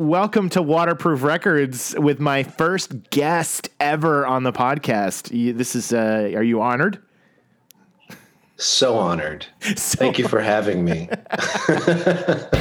welcome to Waterproof Records with my first guest ever on the podcast. You, this is, uh, are you honored? So honored. So Thank you for having me.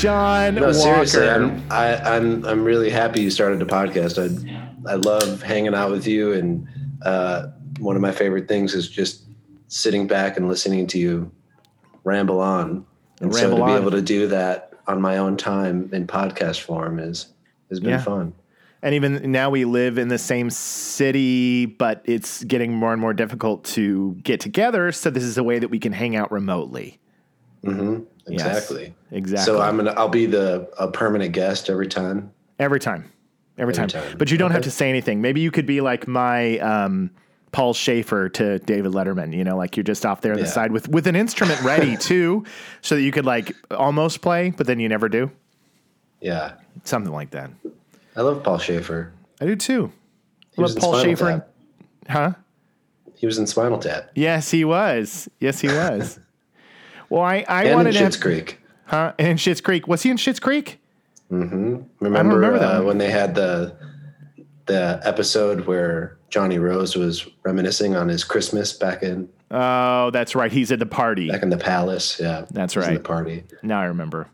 John no, Walker. seriously, I'm I, am i I'm really happy you started a podcast. I I love hanging out with you, and uh, one of my favorite things is just sitting back and listening to you ramble on. And ramble so to on. be able to do that on my own time in podcast form is has been yeah. fun. And even now we live in the same city, but it's getting more and more difficult to get together. So this is a way that we can hang out remotely. Mm-hmm. Exactly. Yes, exactly. So I'm gonna I'll be the a permanent guest every time. Every time. Every, every time. time. But you don't okay. have to say anything. Maybe you could be like my um, Paul Shaffer to David Letterman. You know, like you're just off there on yeah. the side with with an instrument ready too, so that you could like almost play, but then you never do. Yeah, something like that. I love Paul Shaffer. I do too. I love Paul Shaffer. And, huh? He was in Spinal Tap. Yes, he was. Yes, he was. well, I I and wanted in Schitt's to Creek. Huh? And in Schitt's Creek. Was he in Schitt's Creek? Mm-hmm. Remember, remember uh, when they had the the episode where Johnny Rose was reminiscing on his Christmas back in. Oh, that's right. He's at the party. Back in the palace. Yeah. That's right. the party. Now I remember.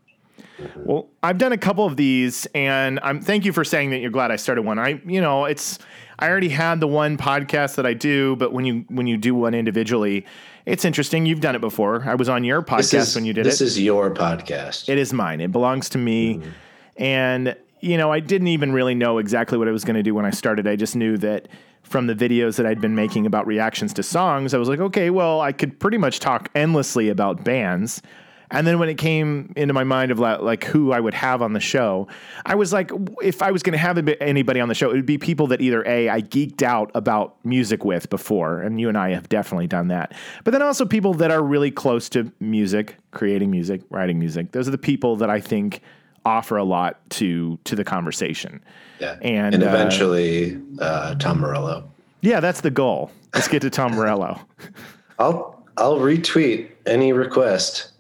Mm-hmm. Well, I've done a couple of these and I'm thank you for saying that you're glad I started one. I you know, it's I already had the one podcast that I do, but when you when you do one individually, it's interesting. You've done it before. I was on your podcast is, when you did this it. This is your podcast. It is mine. It belongs to me. Mm-hmm. And you know, I didn't even really know exactly what I was going to do when I started. I just knew that from the videos that I'd been making about reactions to songs, I was like, okay, well, I could pretty much talk endlessly about bands. And then when it came into my mind of like who I would have on the show, I was like, if I was going to have anybody on the show, it would be people that either A, I geeked out about music with before, and you and I have definitely done that. But then also people that are really close to music, creating music, writing music. Those are the people that I think offer a lot to to the conversation. Yeah, and, and uh, eventually uh, uh, Tom Morello. Yeah, that's the goal. Let's get to Tom Morello. I'll I'll retweet any request.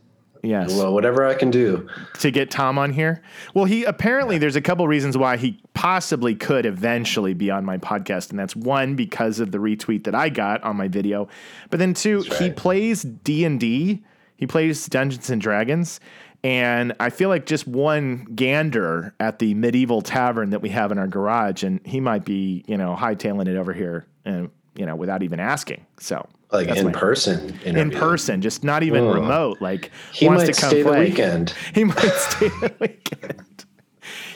Yes. Well, whatever I can do to get Tom on here. Well, he apparently there's a couple reasons why he possibly could eventually be on my podcast, and that's one because of the retweet that I got on my video, but then two, right. he plays D and D. He plays Dungeons and Dragons, and I feel like just one gander at the medieval tavern that we have in our garage, and he might be, you know, hightailing it over here, and you know, without even asking. So like That's in person, interview. in person, just not even oh. remote. Like he wants might to come stay play. the weekend. He might stay the weekend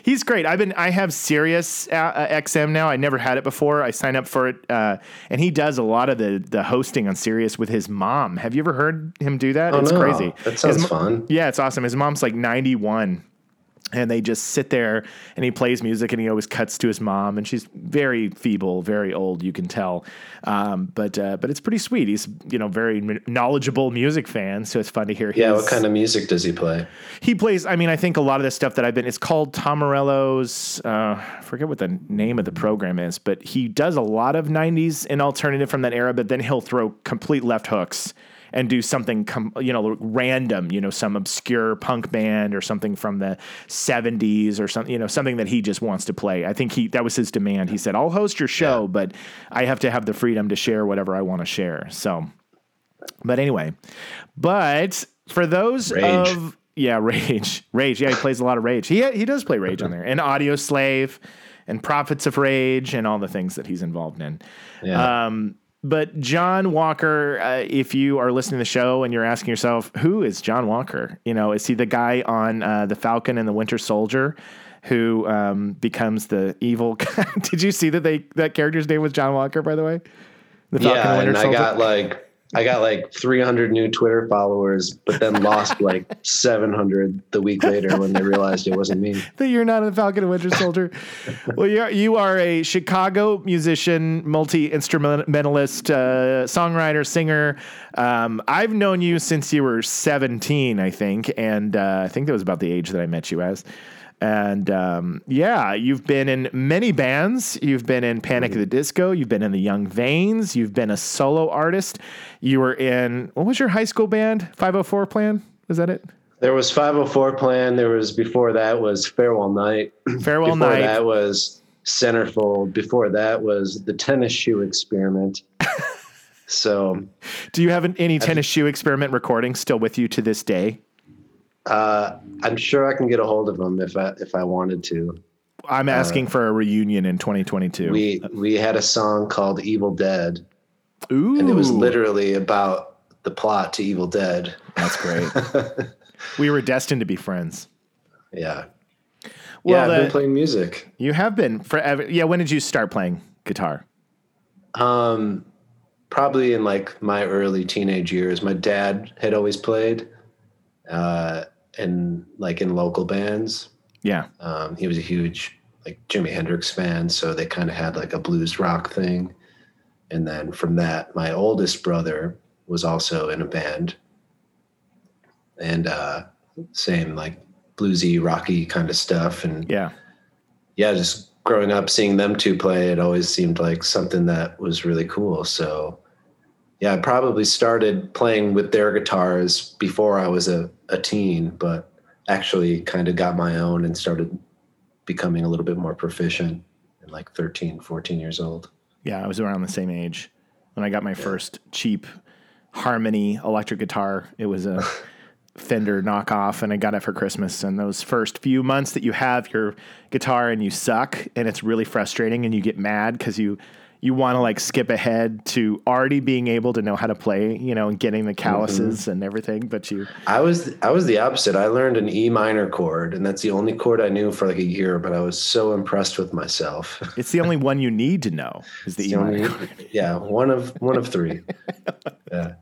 he's great. I've been I have Sirius uh, uh XM now. I never had it before. I signed up for it, uh, and he does a lot of the the hosting on Sirius with his mom. Have you ever heard him do that? Oh, it's no. crazy. That sounds his, fun. Yeah, it's awesome. His mom's like ninety one and they just sit there and he plays music and he always cuts to his mom and she's very feeble very old you can tell. Um, but uh, but it's pretty sweet. He's you know very knowledgeable music fan so it's fun to hear yeah what kind of music does he play? He plays i mean i think a lot of the stuff that i've been it's called tom morello's uh, i forget what the name of the program is but he does a lot of 90s and alternative from that era but then he'll throw complete left hooks and do something, com- you know, random, you know, some obscure punk band or something from the 70s or something, you know, something that he just wants to play. I think he, that was his demand. He said, I'll host your show, yeah. but I have to have the freedom to share whatever I want to share. So, but anyway, but for those Rage. of, yeah, Rage, Rage. Yeah, he plays a lot of Rage. He, he does play Rage on there and Audioslave, and Prophets of Rage and all the things that he's involved in. Yeah. Um, but John Walker, uh, if you are listening to the show and you're asking yourself, who is John Walker? You know, is he the guy on uh, the Falcon and the Winter Soldier who um, becomes the evil? Did you see that they that character's name was John Walker? By the way, the Falcon yeah, and, and I got like I got like 300 new Twitter followers, but then lost like 700 the week later when they realized it wasn't me. that you're not a Falcon and Winter Soldier. well, you are, you are a Chicago musician, multi instrumentalist, uh, songwriter, singer. Um, I've known you since you were 17, I think, and uh, I think that was about the age that I met you as. And um, yeah, you've been in many bands. You've been in Panic at the Disco. You've been in the Young Veins. You've been a solo artist. You were in what was your high school band? 504 Plan? Is that it? There was 504 Plan. There was before that was Farewell Night. Farewell Night. before Night. that was Centerfold. Before that was the Tennis Shoe Experiment. so Do you have an, any tennis shoe experiment recording still with you to this day? Uh, I'm sure I can get a hold of them if I if I wanted to. I'm asking for a reunion in 2022. We we had a song called Evil Dead, Ooh, and it was literally about the plot to Evil Dead. that's great. we were destined to be friends. Yeah. Well, yeah, I've the- been playing music. You have been forever. Yeah, when did you start playing guitar? Um, probably in like my early teenage years. My dad had always played, uh, and like in local bands. Yeah, Um, he was a huge like Jimi Hendrix fan, so they kind of had like a blues rock thing. And then from that, my oldest brother was also in a band, and uh, same like bluesy, rocky kind of stuff. And yeah, yeah, just growing up seeing them two play, it always seemed like something that was really cool. So yeah, I probably started playing with their guitars before I was a, a teen, but actually kind of got my own and started becoming a little bit more proficient in like 13, 14 years old. yeah. I was around the same age when I got my first cheap Harmony electric guitar. It was a Fender knockoff, and I got it for Christmas. And those first few months that you have your guitar and you suck, and it's really frustrating, and you get mad because you you want to like skip ahead to already being able to know how to play, you know, and getting the mm-hmm. calluses and everything, but you I was I was the opposite. I learned an E minor chord, and that's the only chord I knew for like a year. But I was so impressed with myself. It's the only one you need to know is the E The only- minor. yeah, one of one of three. Yeah.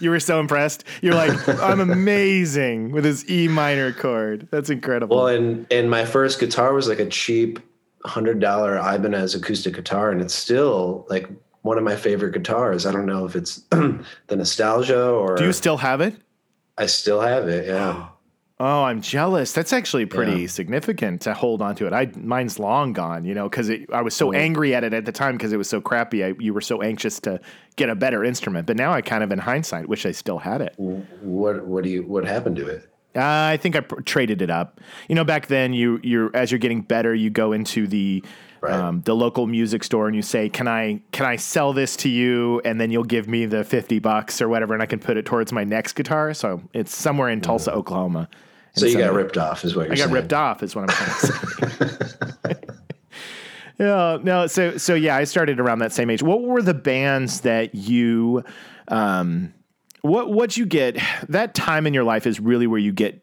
You were so impressed. You're like, I'm amazing with this E minor chord. That's incredible. Well, and and my first guitar was like a cheap hundred dollar Ibanez acoustic guitar, and it's still like one of my favorite guitars. I don't know if it's the nostalgia or Do you still have it? I still have it. Yeah. Oh, I'm jealous. That's actually pretty Yeah. significant to hold on to it. I mine's long gone, you know, because I was so mm-hmm. angry at it at the time because it was so crappy. I, you were so anxious to get a better instrument, but now I kind of, in hindsight, wish I still had it. What what do you what happened to it? Uh, I think I pr- traded it up. You know, back then, you you're as you're getting better, you go into the Right. um, the local music store and you say, "Can I can I sell this to you?" And then you'll give me the fifty bucks or whatever, and I can put it towards my next guitar. So it's somewhere in Tulsa, Oklahoma. So you got ripped off, is what you're I got ripped off, is what I'm trying to say. yeah, no. So, so yeah, I started around that same age. What were the bands that you, um, what what you get? That time in your life is really where you get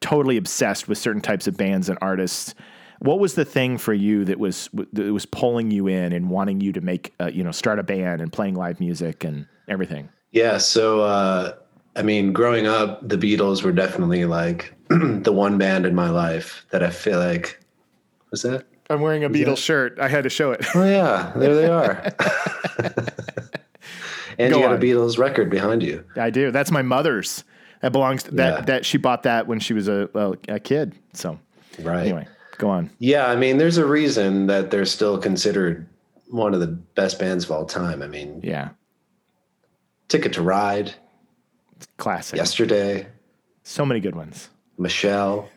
totally obsessed with certain types of bands and artists. What was the thing for you that was that was pulling you in and wanting you to make, uh, you know, start a band and playing live music and everything? Yeah. So, uh, I mean, growing up, the Beatles were definitely like the one band in my life that I feel like was that. I'm wearing a Beatles shirt. I had to show it. Oh yeah, there they are. and Go you got on. a Beatles record behind you. I do. That's my mother's. That belongs to, that Yeah. that she bought that when she was a a, a kid. So Right. anyway, go on. Yeah, I mean, there's a reason that they're still considered one of the best bands of all time. I mean, Yeah, Ticket to Ride, it's classic. Yesterday, So many good ones. Michelle,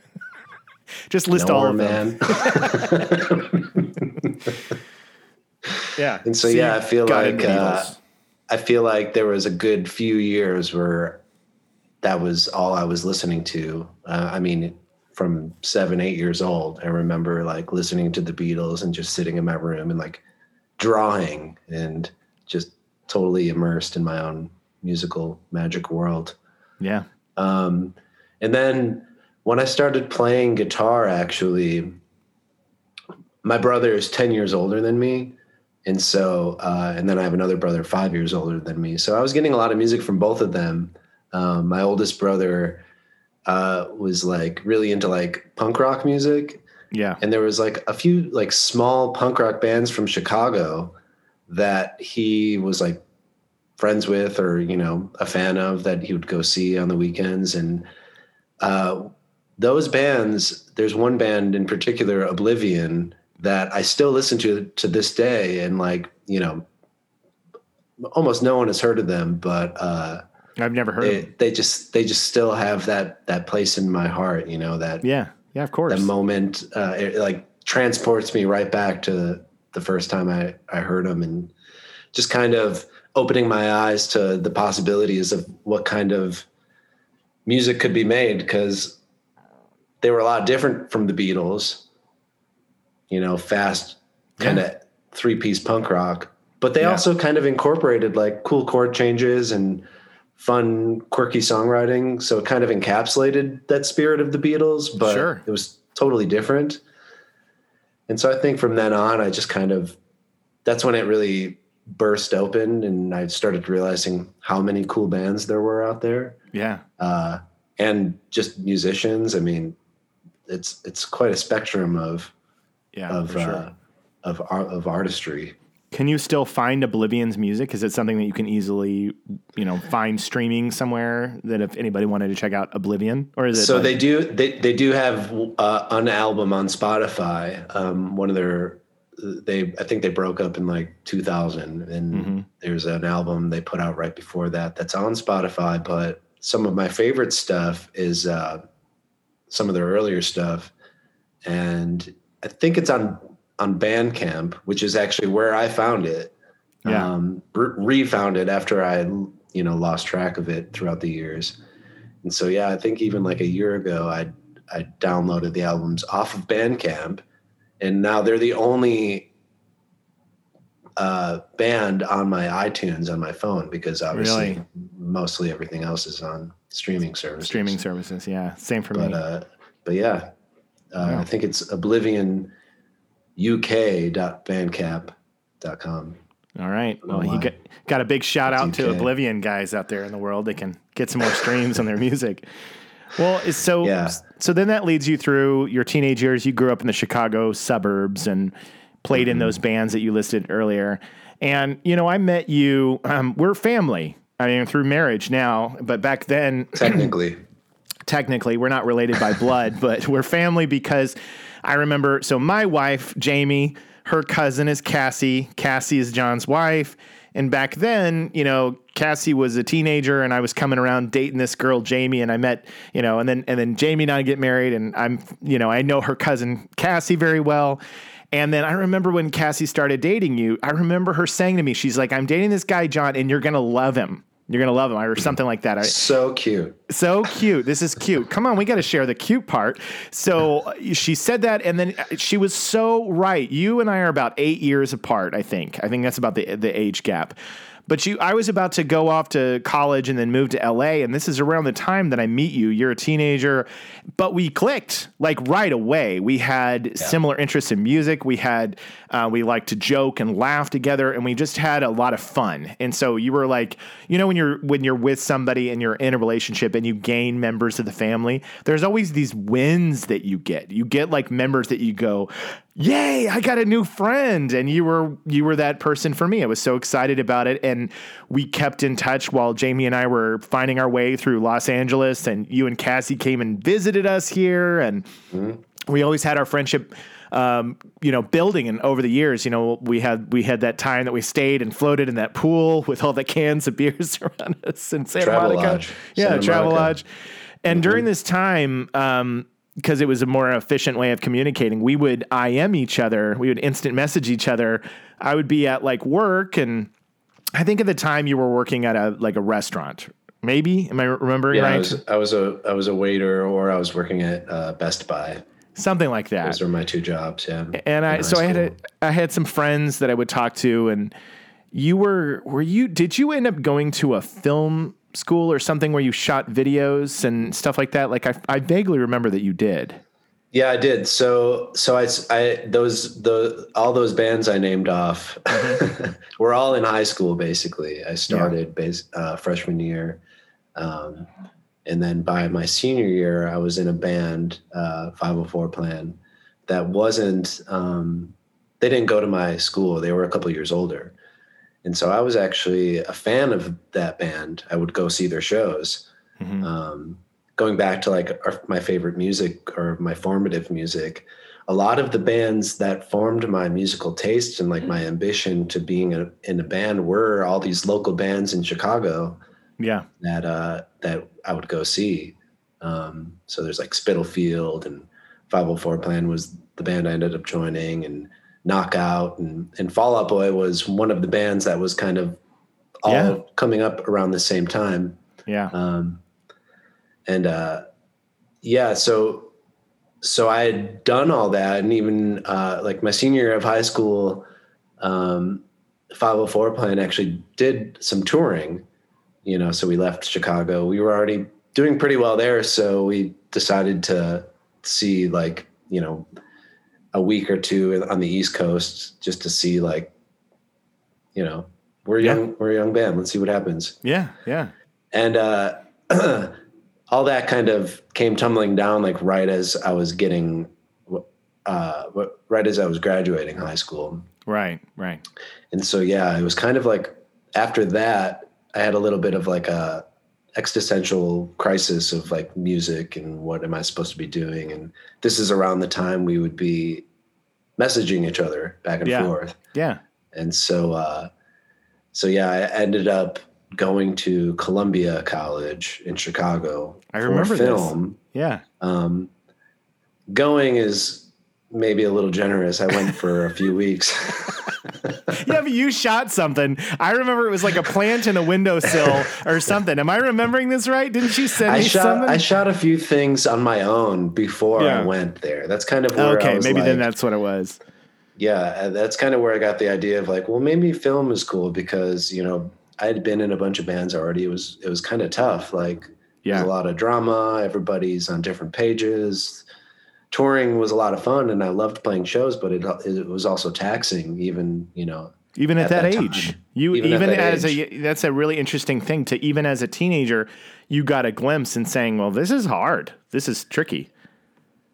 Just list all of them. Man. Yeah. And so, yeah, I feel like, uh. I feel like there was a good few years where that was all I was listening to. Uh, I mean, from seven, eight years old, I remember like listening to the Beatles and just sitting in my room and like drawing and just totally immersed in my own musical magic world. yeah. Um, and then when I started playing guitar, actually, my brother is 10 years older than me. And so, uh, and then I have another brother five years older than me. So I was getting a lot of music from both of them. Um, my oldest brother uh, was like really into like punk rock music, Yeah. and there was like a few like small punk rock bands from Chicago that he was like friends with or you know a fan of that he would go see on the weekends and uh, those bands there's one band in particular oblivion that i still listen to to this day and like you know almost no one has heard of them but uh I've never heard of they, it. they just they just still have that that place in my heart you know that Yeah. Yeah, of course. that moment uh, it like transports me right back to the first time I, I heard them and just kind of opening my eyes to the possibilities of what kind of music could be made because they were a lot different from the Beatles, you know, fast kind of three piece punk rock, but they Yeah. also kind of incorporated like cool chord changes and fun, quirky songwriting. So it kind of encapsulated that spirit of the Beatles, but Sure. it was totally different. And so I think from then on, I just kind of, that's when it really burst open and I started realizing how many cool bands there were out there yeah. uh, and just musicians. I mean, it's, it's quite a spectrum of, Yeah. of, sure. uh, of, art, of artistry. Can you still find Oblivion's music? Is it something that you can easily, you know, find streaming somewhere that if anybody wanted to check out Oblivion or is it so like- they do they, they do have uh, an album on spotify um, one of their they i think they broke up in like 2000 and Mhm. there's an album they put out right before that that's on spotify but some of my favorite stuff is uh, some of their earlier stuff and i think it's on on bandcamp which is actually where i found it Yeah. um, re- refound it after i you know lost track of it throughout the years and so yeah, I think even like a year ago, I I downloaded the albums off of Bandcamp, and now they're the only uh, band on my iTunes on my phone because obviously Really? mostly everything else is on streaming services. streaming services? Yeah. Same for but me. uh, but yeah, uh, Yeah. I think it's Oblivion UK.bandcamp.com. All right. Well, he got, got a big shout out to Oblivion guys out there in the world. They can get some more streams on their music. Well, so Yeah. so then that leads you through your teenage years. You grew up in the Chicago suburbs and played Mm-hmm. in those bands that you listed earlier. And you know, I met you. Um, we're family. I mean, through marriage now, but back then, Technically, technically we're not related by blood, but we're family because I remember. So my wife, Jamie, her cousin is Cassie. Cassie is John's wife. And back then, you know, Cassie was a teenager and I was coming around dating this girl, Jamie, and I met, you know, and then and then Jamie and I get married and I'm, you know, I know her cousin Cassie very well. And then I remember when Cassie started dating you, I remember her saying to me, she's like, I'm dating this guy, John, and you're gonna love him. You're gonna love him, or something like that. So cute. so cute. This is cute. Come on, we got to share the cute part. So she said that, and then uh, she was so right. You and I are about eight years apart. I think. I think that's about the the age gap. But you, I was about to go off to college and then move to LA, and this is around the time that I meet you. You're a teenager, but we clicked like right away. We had similar interests in music. We had uh, we liked to joke and laugh together, and we just had a lot of fun. And so you were like, you know, when you're when you're with somebody and you're in a relationship and you gain members of the family, there's always these wins that you get. You get like members that you go, yay i got a new friend. And you were you were that person for me. I was so excited about it. And we kept in touch while jamie and i were finding our way through los angeles. And you and cassie came and visited us here. And we always had our friendship um, you know building. And over the years you know we had we had that time that we stayed and floated in that pool with all the cans of beers around us in santa Travel monica. Lodge. yeah Santa travel Monica. lodge. And during this time, um, because it was a more efficient way of communicating, we would IM each other. We would instant message each other. I would be at like work, and I think at the time you were working at a like a restaurant. Maybe am I remembering Yeah, I right? was I was a I was a waiter or I was working at uh, Best Buy. Something like that. Those were my two jobs. Yeah, and I so I had a. I had some friends that I would talk to, and you were were you did you end up going to a film school or something where you shot videos and stuff like that? Like I I vaguely remember that you did. Yeah, I did. So, so I, I those the all those bands I named off were all in high school. Basically, I started base uh, freshman year, um, and then by my senior year, I was in a band, uh, 504 Plan, that wasn't. Um, they didn't go to my school. They were a couple years older, and so I was actually a fan of that band. I would go see their shows. Mhm. Um, going back to like our, my favorite music or my formative music, a lot of the bands that formed my musical taste and like my ambition to being a, in a band were all these local bands in Chicago Yeah. that uh, that I would go see. Um, so there's like Spitalfield and 504 Plan was the band I ended up joining, and Knockout and and Fall Out Boy was one of the bands that was kind of all Yeah. coming up around the same time. Yeah. Um, and uh, yeah, so so I had done all that, and even uh, like my senior year of high school, um, 504 Plan actually did some touring. You know, so we left Chicago. We were already doing pretty well there, so we decided to see like you know a week or two on the East Coast just to see like you know we're Yeah. young we're a young band. Let's see what happens Yeah. Yeah. and uh, all that kind of came tumbling down like right as I was getting, uh, right as I was graduating high school. Right. Right. And so yeah, it was kind of like after that, I had a little bit of like a existential crisis of like music and what am I supposed to be doing? And this is around the time we would be messaging each other back and Yeah. forth Yeah. and so uh, so yeah, I ended up going to Columbia College in Chicago. I for remember this. film. Yeah. Um, going is maybe a little generous. I went for a few weeks. Yeah, but you shot something. I remember it was like a plant in a windowsill or something. Am I remembering this right? Didn't you send I me shot something? I shot a few things on my own before Yeah. I went there. That's kind of where I okay, maybe then that's what it was. yeah uh, that's kind of where i got the idea of like well maybe film is cool because you know i had been in a bunch of bands already it was it was kind of tough like Yeah. a lot of drama everybody's on different pages touring was a lot of fun and i loved playing shows but it, it was also taxing even you know Even at, at that, that time. age, you Even even, as a that's a really interesting thing to even as a teenager, you got a glimpse and saying, "Well, this is hard. This is tricky."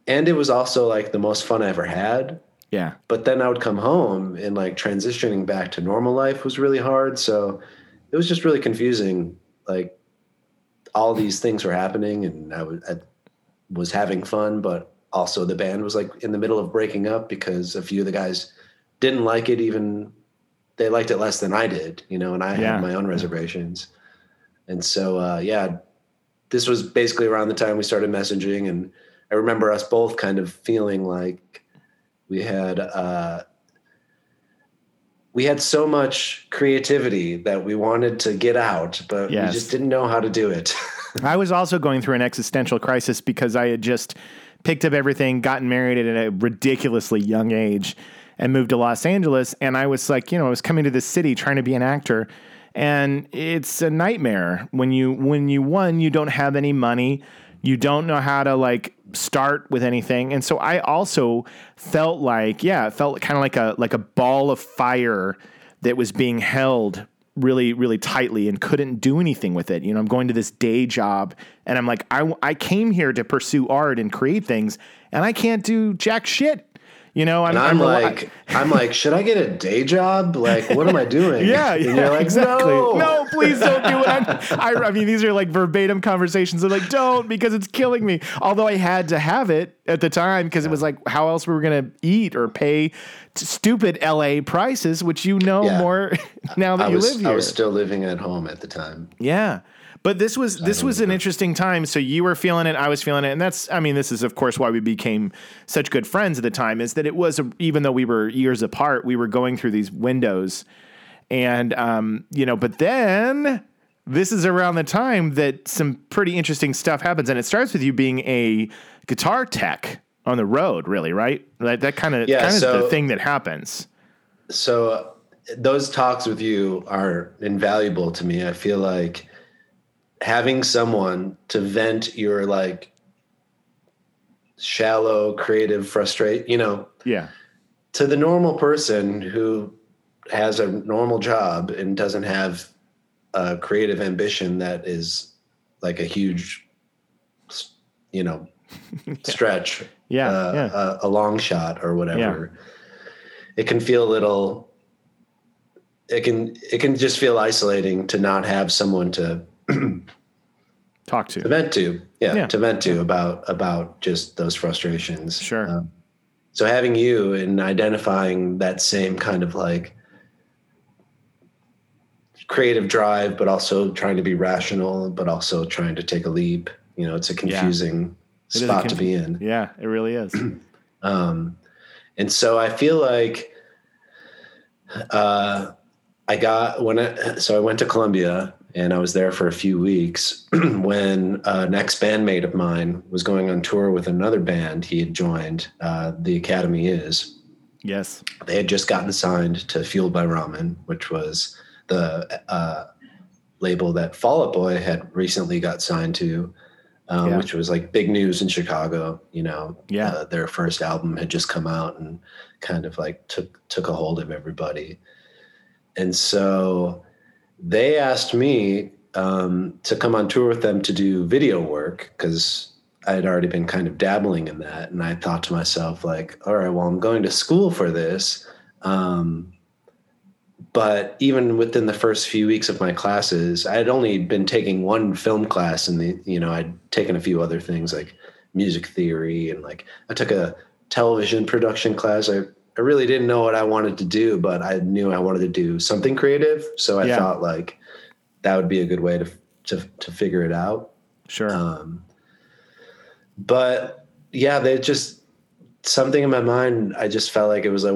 and it was also like the most fun i ever had Yeah, but then i would come home and like transitioning back to normal life was really hard so it was just really confusing like all these things were happening and i was, I was having fun but also the band was like in the middle of breaking up because a few of the guys didn't like it even they liked it less than i did you know and i Yeah. had my own reservations and so uh, yeah this was basically around the time we started messaging and i remember us both kind of feeling like we had uh, we had so much creativity that we wanted to get out but Yes. we just didn't know how to do it I was also going through an existential crisis because I had just picked up everything, gotten married at a ridiculously young age, and moved to Los Angeles. And I was like, you know, I was coming to this city trying to be an actor, and it's a nightmare when you when you one you don't have any money, you don't know how to like start with anything, and so I also felt like, yeah, it felt kind of like a like a ball of fire that was being held really really tightly and couldn't do anything with it. You know i'm going to this day job and i'm like i, I came here to pursue art and create things and i can't do jack shit you know i'm, and i'm, reli- like i'm like should i get a day job like what am i doing yeah, and yeah, you're like exactly. no, No, please don't do it. I'm, I, I mean, these are like verbatim conversations. I'm like, don't because it's killing me. Although I had to have it at the time because it was like, how else were we going to eat or pay t- stupid LA prices, which you know Yeah. more now that I you was, live here. I was still living at home at the time Yeah. But this was this was an interesting time. So you were feeling it, I was feeling it, and that's I mean this is of course why we became such good friends at the time. Is that it was a, even though we were years apart, we were going through these windows, and um, you know. But then this is around the time that some pretty interesting stuff happens, and it starts with you being a guitar tech on the road, really, right? That that kind of Yeah, kind of the thing that happens. so uh, those talks with you are invaluable to me i feel like having someone to vent your like shallow creative frustrate you know Yeah. to the normal person who has a normal job and doesn't have a creative ambition that is like a huge you know stretch Yeah. uh, yeah. A, a long shot or whatever it can feel a little it can it can just feel isolating to not have someone to Talk to to. vent to yeah, Yeah. to vent to about about just those frustrations Sure. Um, so having you and identifying that same kind of like creative drive but also trying to be rational but also trying to take a leap you know it's a confusing It is a spot to conf- be in Yeah, it really is. um, and so I feel like uh, I got when I so I went to Columbia and I was there for a few weeks when an ex bandmate of mine was going on tour with another band he had joined. Uh, the Academy is yes. they had just gotten signed to Fueled by Ramen, which was the uh, label that Fall Out Boy had recently got signed to, um, Yeah. which was like big news in Chicago. You know, Yeah. uh, their first album had just come out and kind of like took took a hold of everybody, and so they asked me um, to come on tour with them to do video work because I had already been kind of dabbling in that, and I thought to myself like, all right, well, I'm going to school for this. Um, but even within the first few weeks of my classes, I had only been taking one film class, and the you know I'd taken a few other things like music theory and like I took a television production class. I I really didn't know what I wanted to do, but I knew I wanted to do something creative. So I Yeah. thought like that would be a good way to to to figure it out. Sure. Um, but yeah, they just something in my mind. I just felt like it was a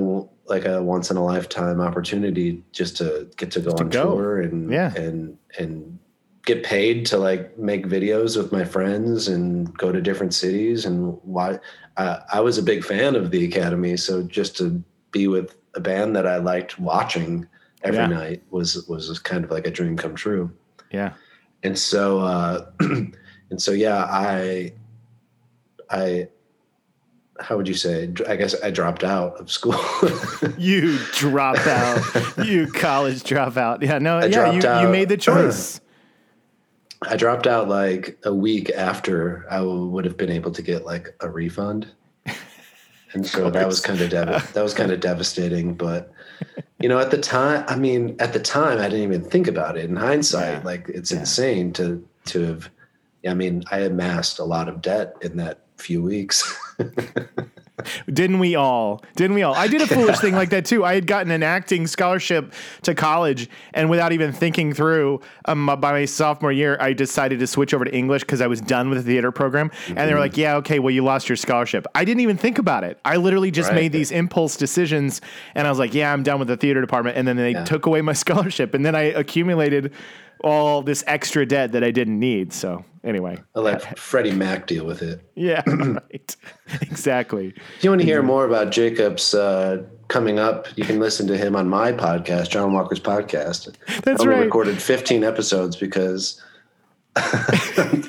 like a once in a lifetime opportunity just to get to go to on go. tour and Yeah. and and get paid to like make videos with my friends and go to different cities and why uh, I was a big fan of the Academy, so just to be with a band that I liked watching every Yeah. night was was kind of like a dream come true yeah. and so uh and so yeah i i how would you say i guess i dropped out of school You drop out. you college dropout. Yeah. No. yeah. You, you made the choice. I dropped out like a week after I would have been able to get like a refund and so that was kind of dev- that was kind of devastating but you know at the time i mean at the time i didn't even think about it in hindsight Yeah. like it's Yeah. insane to to have i mean i amassed a lot of debt in that few weeks Didn't we all? Didn't we all? I did a foolish thing like that too. I had gotten an acting scholarship to college, and without even thinking through, um, by my sophomore year, I decided to switch over to English because I was done with the theater program. And they were like, "Yeah, okay, well, you lost your scholarship." I didn't even think about it. I literally just Right. made these impulse decisions, and I was like, "Yeah, I'm done with the theater department." And then they Yeah. took away my scholarship, and then I accumulated all this extra debt that I didn't need. So anyway, i let freddie mac deal with it yeah, right, exactly. If you want to hear more about Jacob's uh, coming up, you can listen to him on my podcast, John Walker's podcast. That's I only right. recorded 15 episodes because I'm,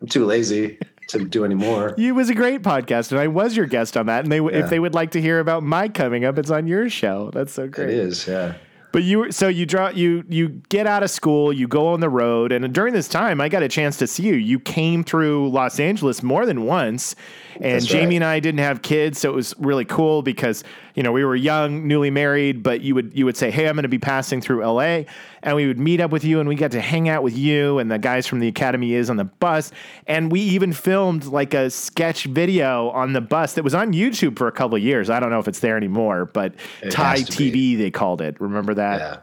I'm too lazy to do any more. It was a great podcast, and I was your guest on that. And they, Yeah. if they would like to hear about my coming up, it's on your show. That's so great. It is, yeah. But you, so you draw, you you get out of school, you go on the road, and during this time, I got a chance to see you. You came through Los Angeles more than once, and That's Jamie right. and I didn't have kids, so it was really cool because you know we were young, newly married. But you would you would say, "Hey, I'm going to be passing through LA," and we would meet up with you, and we got to hang out with you and the guys from the Academy is on the bus, and we even filmed like a sketch video on the bus that was on YouTube for a couple of years. I don't know if it's there anymore, but It Thai has to be. TV they called it. Remember that? Yeah.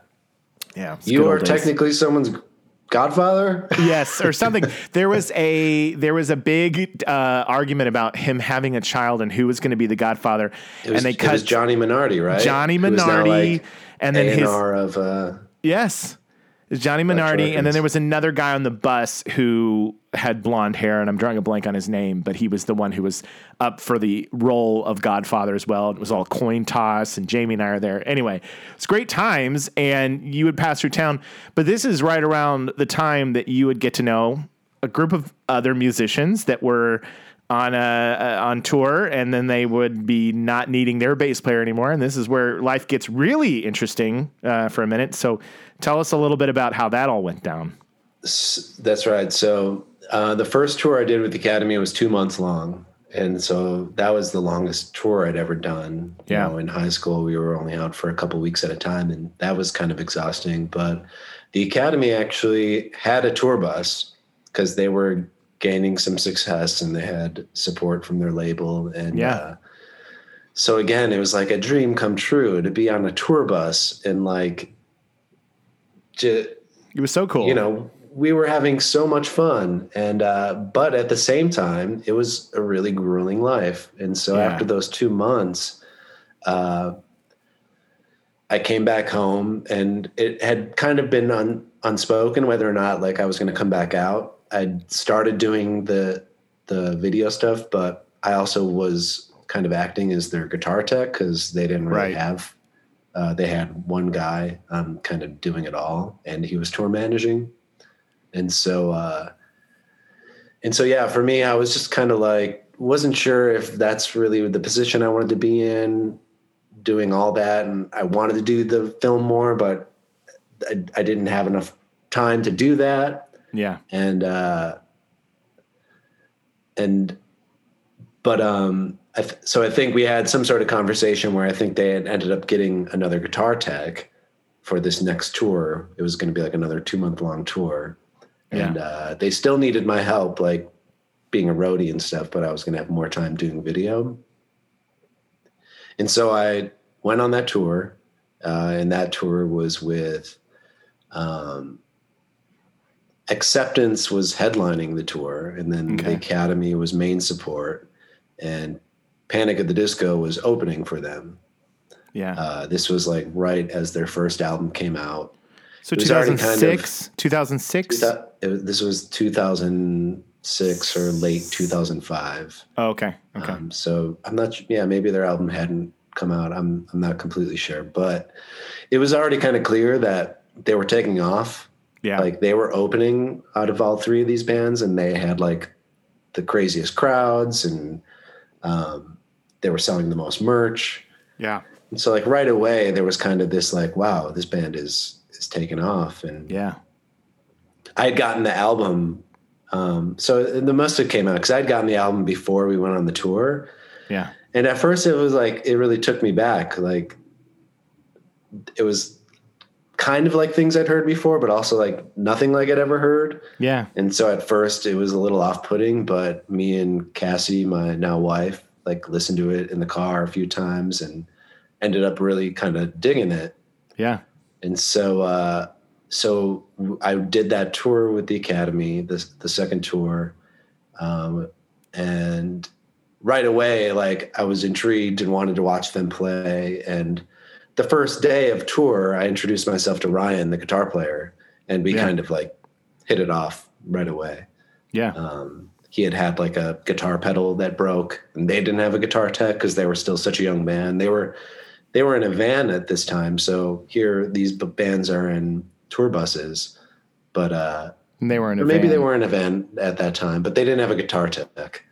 Yeah, it's You good are technically someone's godfather? yes, or something. There was a there was a big uh, argument about him having a child and who was going to be the godfather, It was, and they it cut Johnny Minardi, right? Johnny Who is now, Minardi, like, and then his A&R of uh, yes, it's Johnny Minardi, and then there was another guy on the bus who had blonde hair, and I'm drawing a blank on his name, but he was the one who was up for the role of Godfather as well. It was all coin toss, and Jamie and I are there. Anyway, it's great times, and you would pass through town. But this is right around the time that you would get to know a group of other musicians that were on a, on tour, and then they would be not needing their bass player anymore. And this is where life gets really interesting uh, for a minute. So, tell us a little bit about how that all went down. That's right. So uh, the first tour I did with the Academy was two months long, and so that was the longest tour I'd ever done. You Yeah. know, in high school, we were only out for a couple weeks at a time, and that was kind of exhausting. But the Academy actually had a tour bus because they were gaining some success and they had support from their label. And Yeah. uh, so again, it was like a dream come true to be on a tour bus and like. Ju- It was so cool. you know we were having so much fun and uh but at the same time it was a really grueling life and so Yeah. after those two months uh i came back home and it had kind of been un, unspoken whether or not like i was going to come back out i'd started doing the the video stuff but i also was kind of acting as their guitar tech because they didn't really Right. have uh, they had one guy um, kind of doing it all, and he was tour managing. And so, uh, and so, yeah, for me, I was just kind of like, wasn't sure if that's really the position I wanted to be in, doing all that. And I wanted to do the film more, but I, I didn't have enough time to do that yeah, and uh and but um I th- so I think we had some sort of conversation where I think they had ended up getting another guitar tech for this next tour. It was going to be like another two month long tour, and uh, they still needed my help, like being a roadie and stuff. But I was going to have more time doing video, and so I went on that tour, uh, and that tour was with. Um, acceptance was headlining the tour and then Okay. the academy was main support and panic at the disco was opening for them. Yeah. uh, this was like right as their first album came out. So it was already kind of- 2006, 2006. That- it was- this was 2006 or late 2005 oh, okay, okay, um, so i'm not yeah maybe their album hadn't come out. I'm, I'm not completely sure. But it was already kind of clear that they were taking off. Yeah, like they were opening out of all three of these bands and they had like the craziest crowds and um, they were selling the most merch. Yeah, and so like right away there was kind of this like wow this band is is taking off. And yeah, i had gotten the album um, so the must have came out because i'd gotten the album before we went on the tour. Yeah, and at first it was like it really took me back. Like it was kind of like things i'd heard before but also like nothing like i'd ever heard. Yeah, and so at first it was a little off-putting but me and cassie my now wife like listened to it in the car a few times and ended up really kind of digging it. Yeah, and so uh so i did that tour with the academy the, the second tour um and right away like i was intrigued and wanted to watch them play. And the first day of tour i introduced myself to ryan the guitar player and we Yeah. kind of like hit it off right away. Yeah, um, he had had like a guitar pedal that broke and they didn't have a guitar tech because they were still such a young band they were they were in a van at this time so here these b- bands are in tour buses but uh and they were in a maybe van. they were in a van at that time but they didn't have a guitar tech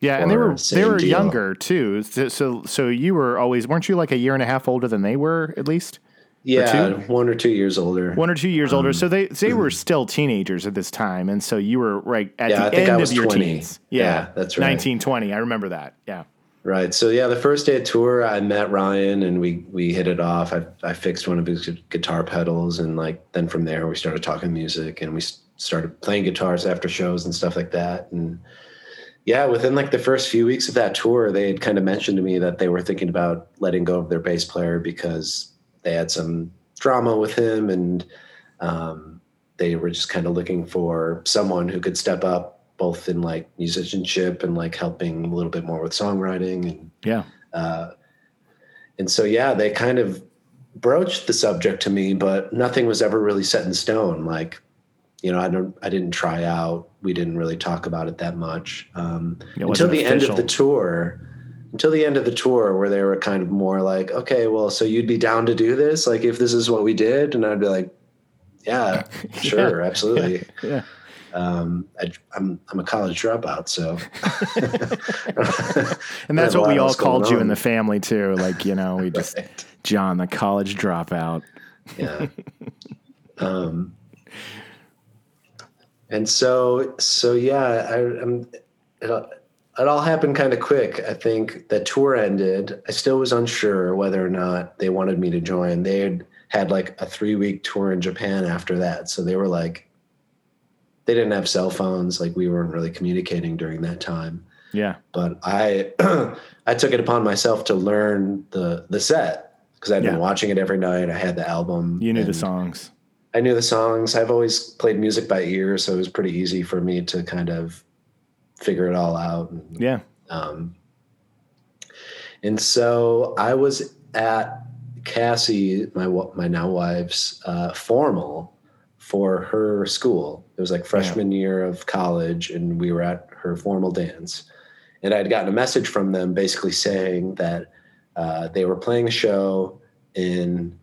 Yeah, and they were they were deal. younger too. So, so so you were always weren't you like a year and a half older than they were at least yeah two? one or two years older one or two years older. Um, So they they were still teenagers at this time, and so you were right at Yeah, the I think end I was of your 20. teens. Yeah, that's right. Nineteen twenty. I remember that. Yeah. Right. So yeah, the first day of tour, I met Ryan and we we hit it off. I I fixed one of his guitar pedals and like then from there we started talking music and we started playing guitars after shows and stuff like that. And yeah, within like the first few weeks of that tour, they had kind of mentioned to me that they were thinking about letting go of their bass player because they had some drama with him and um, they were just kind of looking for someone who could step up both in like musicianship and like helping a little bit more with songwriting and Yeah. uh, and so yeah they kind of broached the subject to me but nothing was ever really set in stone. Like you know i don't i didn't try out. We didn't really talk about it that much. Um, until the end of the tour until the end of the tour where they were kind of more like okay well so you'd be down to do this like if this is what we did and i'd be like yeah sure absolutely Yeah. Um, I, I'm I'm a college dropout, so And that's what we all called you in the family too. Like, you know, we just Right. John, the college dropout. yeah. um, and so so yeah, I, I'm. It, all- happened kind of quick. I think the tour ended. I still was unsure whether or not they wanted me to join. They had had like a three week tour in Japan after that, so they were like, they didn't have cell phones. Like we weren't really communicating during that time. Yeah. But I I took it upon myself to learn the the set because I'd been watching it every night. I had the album. You knew the songs. I knew the songs. I've always played music by ear, so it was pretty easy for me to kind of figure it all out. And, Yeah. um, and so I was at Cassie, my my now wife's uh, formal for her school. It was like freshman year of college, and we were at her formal dance. And I had gotten a message from them basically saying that uh, they were playing a show in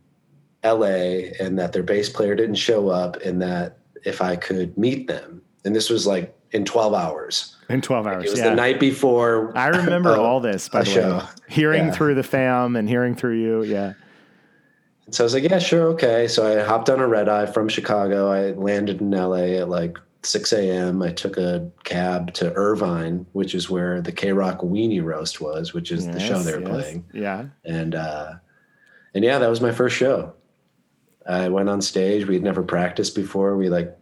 LA and that their bass player didn't show up, and that if I could meet them. And this was like in 12 hours. In 12 hours. It was yeah. the night before. I remember uh, all this, by a the show. way. Hearing Yeah. through the fam and hearing through you. Yeah. And So I was like, yeah, sure, okay. So I hopped on a red eye from Chicago. I landed in LA at like 6 a.m. I took a cab to Irvine, which is where the KROQ Weenie Roast was, which is the show they were yes. playing. Yeah. And uh, and yeah, that was my first show. I went on stage. We had never practiced before. We like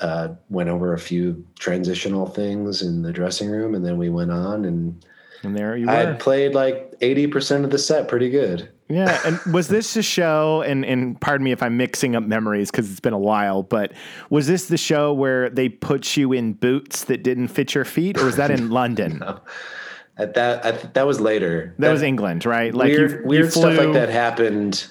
uh, went over a few transitional things in the dressing room, and then we went on. And And there you I were. had played like 80% of the set pretty good. Yeah, and was this the show? And and pardon me if I'm mixing up memories because it's been a while. But was this the show where they put you in boots that didn't fit your feet, or was that in London? At that, I, that was later. That was England, right? Like weird, you, weird you stuff like that happened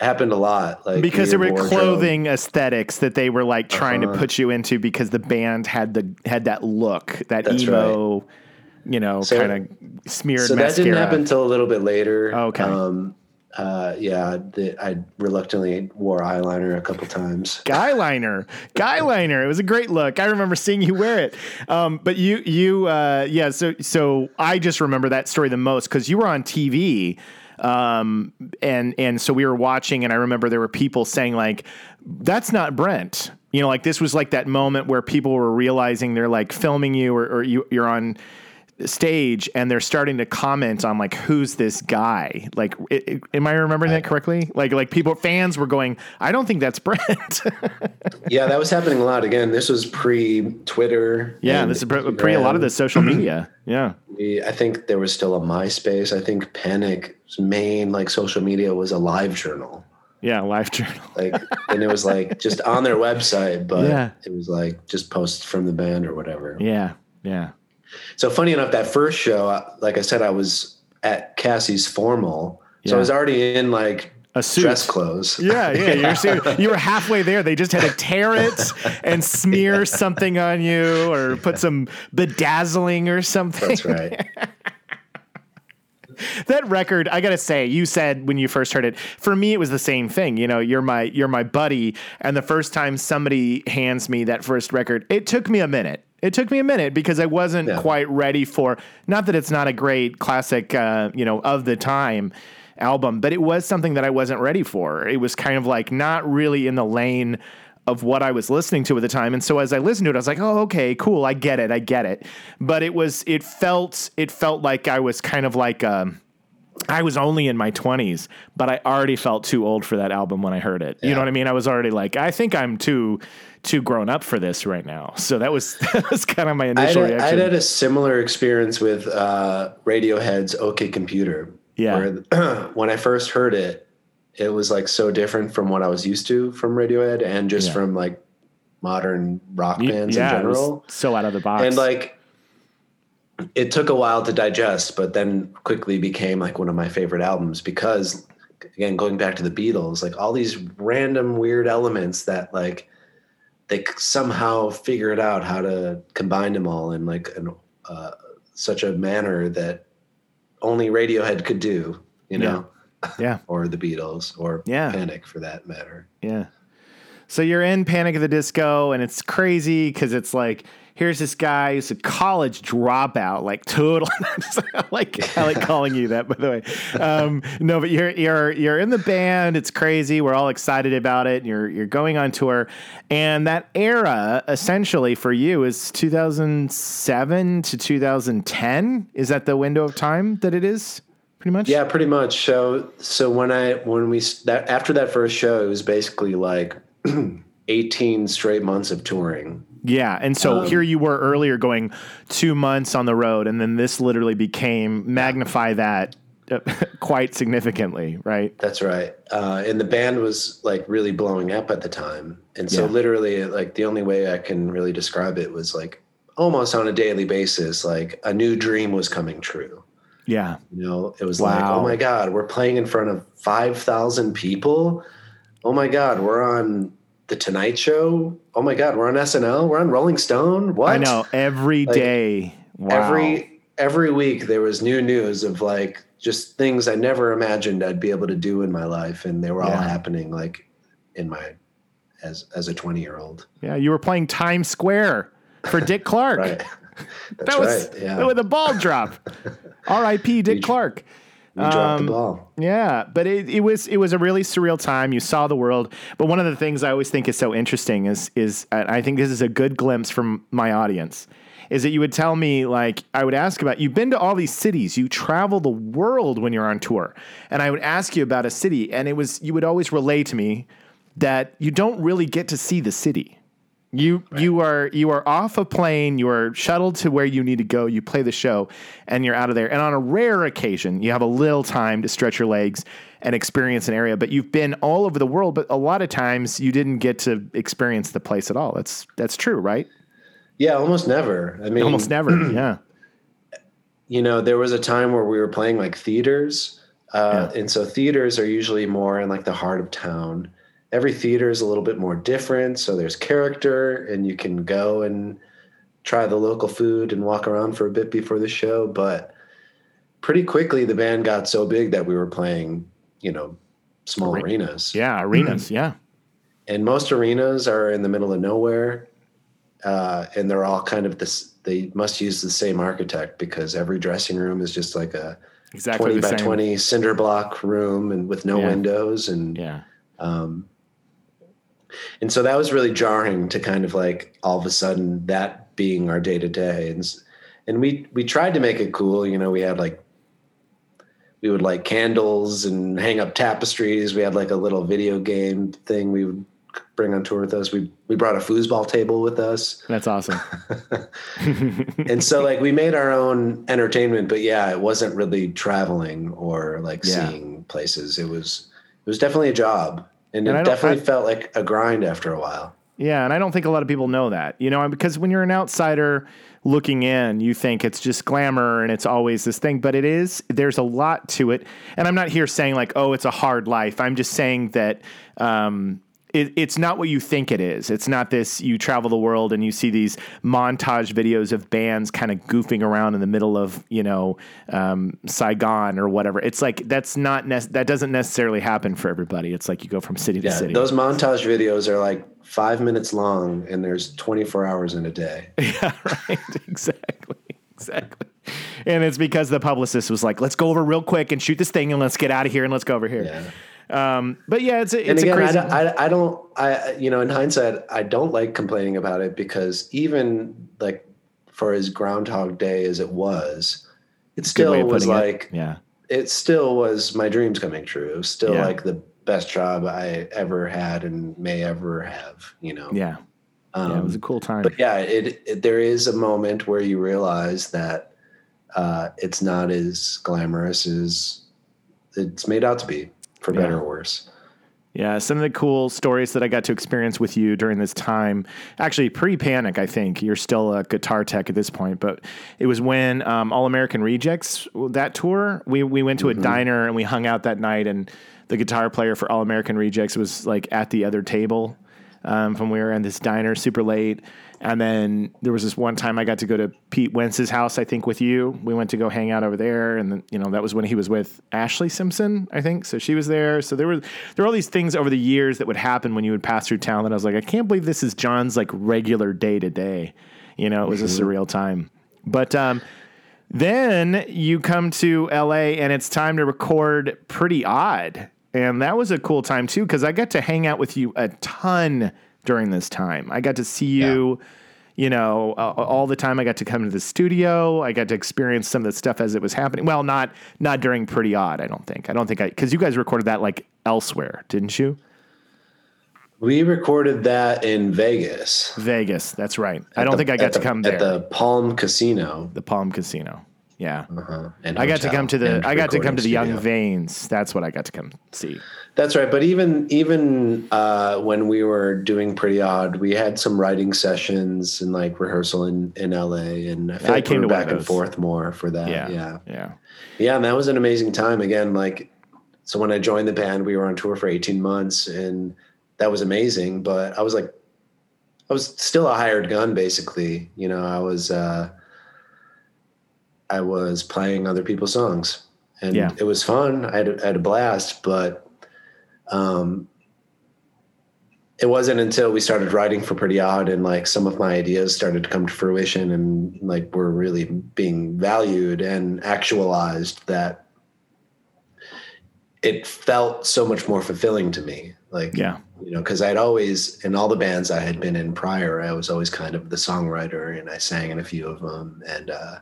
happened a lot. Like because there were wardrobe. clothing aesthetics that they were like trying Uh-huh. to put you into because the band had the had that look, that That's emo, you know, So- kind of smeared So that didn't happen until a little bit later. Okay. Um, uh, yeah, the, I reluctantly wore eyeliner a couple times. Guyliner, guyliner. It was a great look. I remember seeing you wear it. Um, but you, you, uh, yeah. So, so I just remember that story the most because you were on TV, um, and and so we were watching, and I remember there were people saying like, "That's not Brent." You know, like this was like that moment where people were realizing they're like filming you, or, or you, you're on stage and they're starting to comment on like who's this guy like i i- am i remembering that correctly like like people fans were going i don't think that's brent yeah, that was happening a lot. Again, this was pre Twitter. Yeah, this is pre, pre a lot of the social media. Yeah, We, I think there was still a MySpace. I think Panic's main like social media was a live journal. yeah, live journal. Like, and it was like just on their website, but Yeah. it was like just posts from the band or whatever. Yeah, yeah, So funny enough, that first show, like I said, I was at Cassie's formal, so I was already in like a suit. dress clothes. Yeah, yeah, you're you were halfway there. They just had to tear it and smear something on you, or put some bedazzling or something. That's right. that record i gotta say you said when you first heard it for me it was the same thing you know you're my you're my buddy and the first time somebody hands me that first record it took me a minute it took me a minute because i wasn't Yeah. quite ready for not that it's not a great classic uh, you know of the time album but it was something that i wasn't ready for it was kind of like not really in the lane of what I was listening to at the time. And so as I listened to it, I was like, oh, okay, cool. I get it. I get it. But it was, it felt, it felt like I was kind of like, um, I was only in my 20s, but I already felt too old for that album when I heard it. You know what I mean? I was already like, I think I'm too too grown up for this right now. So that was that was kind of my I initial a, I reaction. had a similar experience with uh, Radiohead's OK Computer. Yeah. Where when I first heard it, it was like so different from what I was used to from Radiohead and just Yeah. from like modern rock bands yeah, in general. so out of the box. and like it took a while to digest but then quickly became like one of my favorite albums because again going back to the beatles like all these random weird elements that like they somehow figured it out how to combine them all in like an, uh, such a manner that only radiohead could do you know yeah, or the beatles or Yeah. panic for that matter yeah. So you're in Panic! at the Disco, and it's crazy because it's like here's this guy who's a college dropout, like total. I like I like calling you that, by the way. Um, no, but you're you're you're in the band. It's crazy. We're all excited about it. You're you're going on tour, and that era essentially for you is 2007 to 2010. Is that the window of time that it is? Pretty much. Yeah, pretty much. So so when I when we that after that first show, it was basically like 18 straight months of touring. Yeah, and so here you were earlier going two months on the road, and then this literally became magnify that uh, quite significantly, right? That's right. Uh, and the band was like really blowing up at the time. And so Yeah. literally like the only way I can really describe it was like almost on a daily basis, like a new dream was coming true. Yeah, You know, it was like, oh my God, we're playing in front of 5,000 people. Oh my God, we're on The Tonight Show. Oh my God, we're on SNL. We're on Rolling Stone. What? I know every Like, day. Wow. Every every week there was new news of like just things I never imagined I'd be able to do in my life, and they were all happening like in my as as a 20 year old. yeah, you were playing Times Square for Dick Clark. Right. That's that was right. Yeah. with a ball drop. R.I.P. Dick Clark. We dropped um, the ball. Yeah, but it, it was it was a really surreal time. You saw the world, but one of the things I always think is so interesting is is I think this is a good glimpse from my audience is that you would tell me like I would ask about you've been to all these cities, you travel the world when you're on tour, and I would ask you about a city, and it was you would always relay to me that you don't really get to see the city. You you are you are off a plane. You are shuttled to where you need to go. You play the show, and you're out of there. And on a rare occasion, you have a little time to stretch your legs and experience an area. But you've been all over the world. But a lot of times, you didn't get to experience the place at all. That's that's true, right? Yeah, almost never. I mean, Almost never. yeah. you know, there was a time where we were playing like theaters. Uh, And so theaters are usually more in like the heart of town. Every theater is a little bit more different. So there's character, and you can go and try the local food and walk around for a bit before the show. But pretty quickly, the band got so big that we were playing, you know, small arenas. Yeah. Arenas. yeah. and most arenas are in the middle of nowhere uh, and they're all kind of this they must use the same architect because every dressing room is just like a Exactly 20 by same. 20 cinder block room and with no Yeah. windows and Yeah. um, and so that was really jarring to kind of like all of a sudden that being our day to day and and we we tried to make it cool you know we had like we would like candles and hang up tapestries. We had like a little video game thing we would bring on tour with us. We we brought a foosball table with us. That's awesome. and so like we made our own entertainment but yeah it wasn't really traveling or like Yeah. seeing places. It was it was definitely a job and, And it definitely I- felt like a grind after a while Yeah, and I don't think a lot of people know that. You know, because when you're an outsider looking in, you think it's just glamour and it's always this thing, but it is. There's a lot to it, and I'm not here saying like, oh, it's a hard life. I'm just saying that um, it, it's not what you think it is. It's not this. You travel the world and you see these montage videos of bands kind of goofing around in the middle of you know um, Saigon or whatever. It's like that's not nec- that doesn't necessarily happen for everybody. It's like you go from city to yeah city. those montage videos are like five minutes long and there's 24 hours in a day Yeah, right. exactly. Exactly. And it's because the publicist was like, let's go over real quick and shoot this thing and let's get out of here and let's go over here. yeah Um, but yeah, it's a, and it's again a crazy. I, don't- I, I don't i you know in hindsight i don't like complaining about it because even like for as groundhog day as it was it still was putting it. like yeah. it still was my dreams coming true. It was still Yeah. like the best job I ever had and may ever have, you know. Yeah. Um, yeah. It was a cool time. but yeah, it, it there is a moment where you realize that uh, it's not as glamorous as it's made out to be, for better Yeah. or worse. Yeah, some of the cool stories that I got to experience with you during this time, actually pre Panic, I think you're still a guitar tech at this point, but it was when um, All American Rejects that tour. We we went to Mm-hmm. a diner and we hung out that night, and the guitar player for All American Rejects was like at the other table. um, from we were in this diner super late. And then there was this one time I got to go to Pete Wentz's house, I think, with you. We went to go hang out over there, and then, you know that was when he was with Ashlee Simpson, I think. So she was there. So there were there were all these things over the years that would happen when you would pass through town that I was like, I can't believe this is Jon's like regular day to day. You know, it was a surreal time. But um, then you come to LA and it's time to record Pretty Odd. And that was a cool time too, because I got to hang out with you a ton during this time. I got to see you, you know, uh, all the time. I got to come to the studio. I got to experience some of the stuff as it was happening. Well, not not during Pretty Odd, I don't think. I don't think I because you guys recorded that like elsewhere, didn't you? We recorded that in Vegas. Vegas, that's right. I don't the- think I got at to the- come there. At the Palm Casino. the Palm Casino. Yeah. uh, and I got to come to the I got to come to the Young. Veins. That's what I got to come see. That's right. But even even uh, when we were doing Pretty Odd, we had some writing sessions and like rehearsal in, in LA, and I feel I like came we were back and forth more for that. Yeah. yeah, Yeah. yeah. And that was an amazing time. Again, like so when I joined the band, we were on tour for eighteen months, and that was amazing. But I was like, I was still a hired gun, basically. You know, I was uh, I was playing other people's songs, and Yeah. it was fun. I had, I had a blast, but um, it wasn't until we started writing for Pretty Odd and like some of my ideas started to come to fruition and like were really being valued and actualized that it felt so much more fulfilling to me. Like, Yeah. you know, because I'd always, in all the bands I had been in prior, I was always kind of the songwriter and I sang in a few of them. And uh,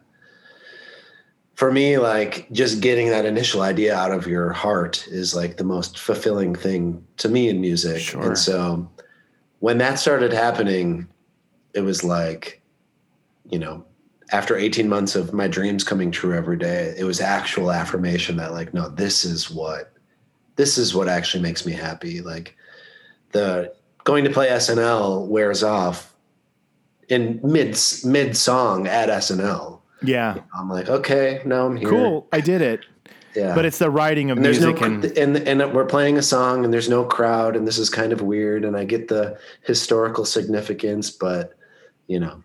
for me, like just getting that initial idea out of your heart is like the most fulfilling thing to me in music. Sure. And so when that started happening, it was like, you know, after 18 months of my dreams coming true every day, it was actual affirmation that like, no, this is what, this is what actually makes me happy. Like the going to play SNL wears off in mid mid song at SNL. Yeah. I'm like, okay, no, I'm here. Cool. I did it. Yeah. But it's the writing of and there's no music and and and we're playing a song and there's no crowd and this is kind of weird and I get the historical significance, but you know,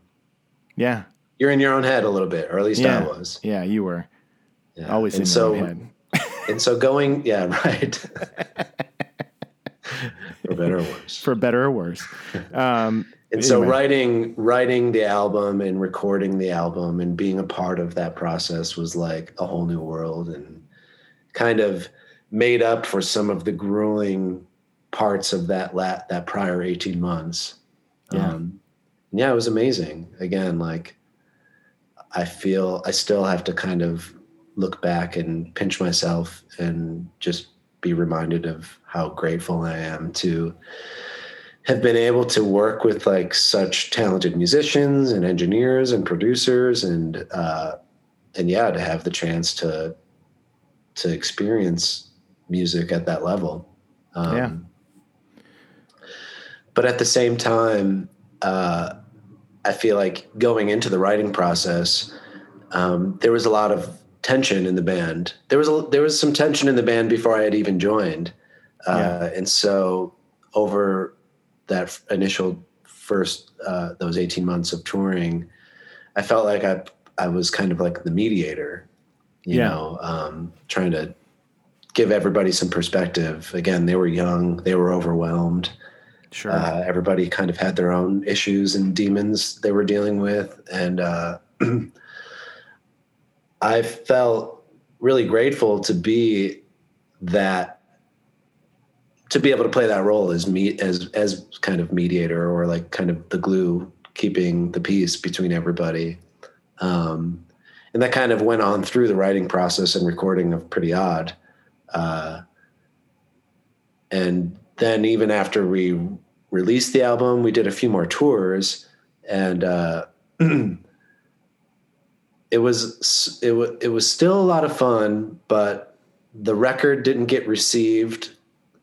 yeah. you're in your own head a little bit, or at least Yeah. I was. Yeah, you were Yeah. always and in so, your own head. And so going, yeah, right. For better or worse. For better or worse. Um, And so writing writing the album and recording the album and being a part of that process was like a whole new world and kind of made up for some of the grueling parts of that lat that prior 18 months. Yeah. Um, yeah, it was amazing. Again, like I feel I still have to kind of look back and pinch myself and just be reminded of how grateful I am to have been able to work with like such talented musicians and engineers and producers and uh, and yeah to have the chance to to experience music at that level um, Yeah. but at the same time uh, i feel like going into the writing process um, there was a lot of tension in the band there was a, there was some tension in the band before i had even joined uh, Yeah. and so over that initial first uh, those 18 months of touring i felt like i i was kind of like the mediator you Yeah. know um, trying to give everybody some perspective again they were young they were overwhelmed Sure. uh, everybody kind of had their own issues and demons they were dealing with and uh, i felt really grateful to be that to be able to play that role as me as as kind of mediator or like kind of the glue keeping the peace between everybody. Um, and that kind of went on through the writing process and recording of pretty odd. Uh, and then even after we released the album we did a few more tours and uh, it was it was it was still a lot of fun but the record didn't get received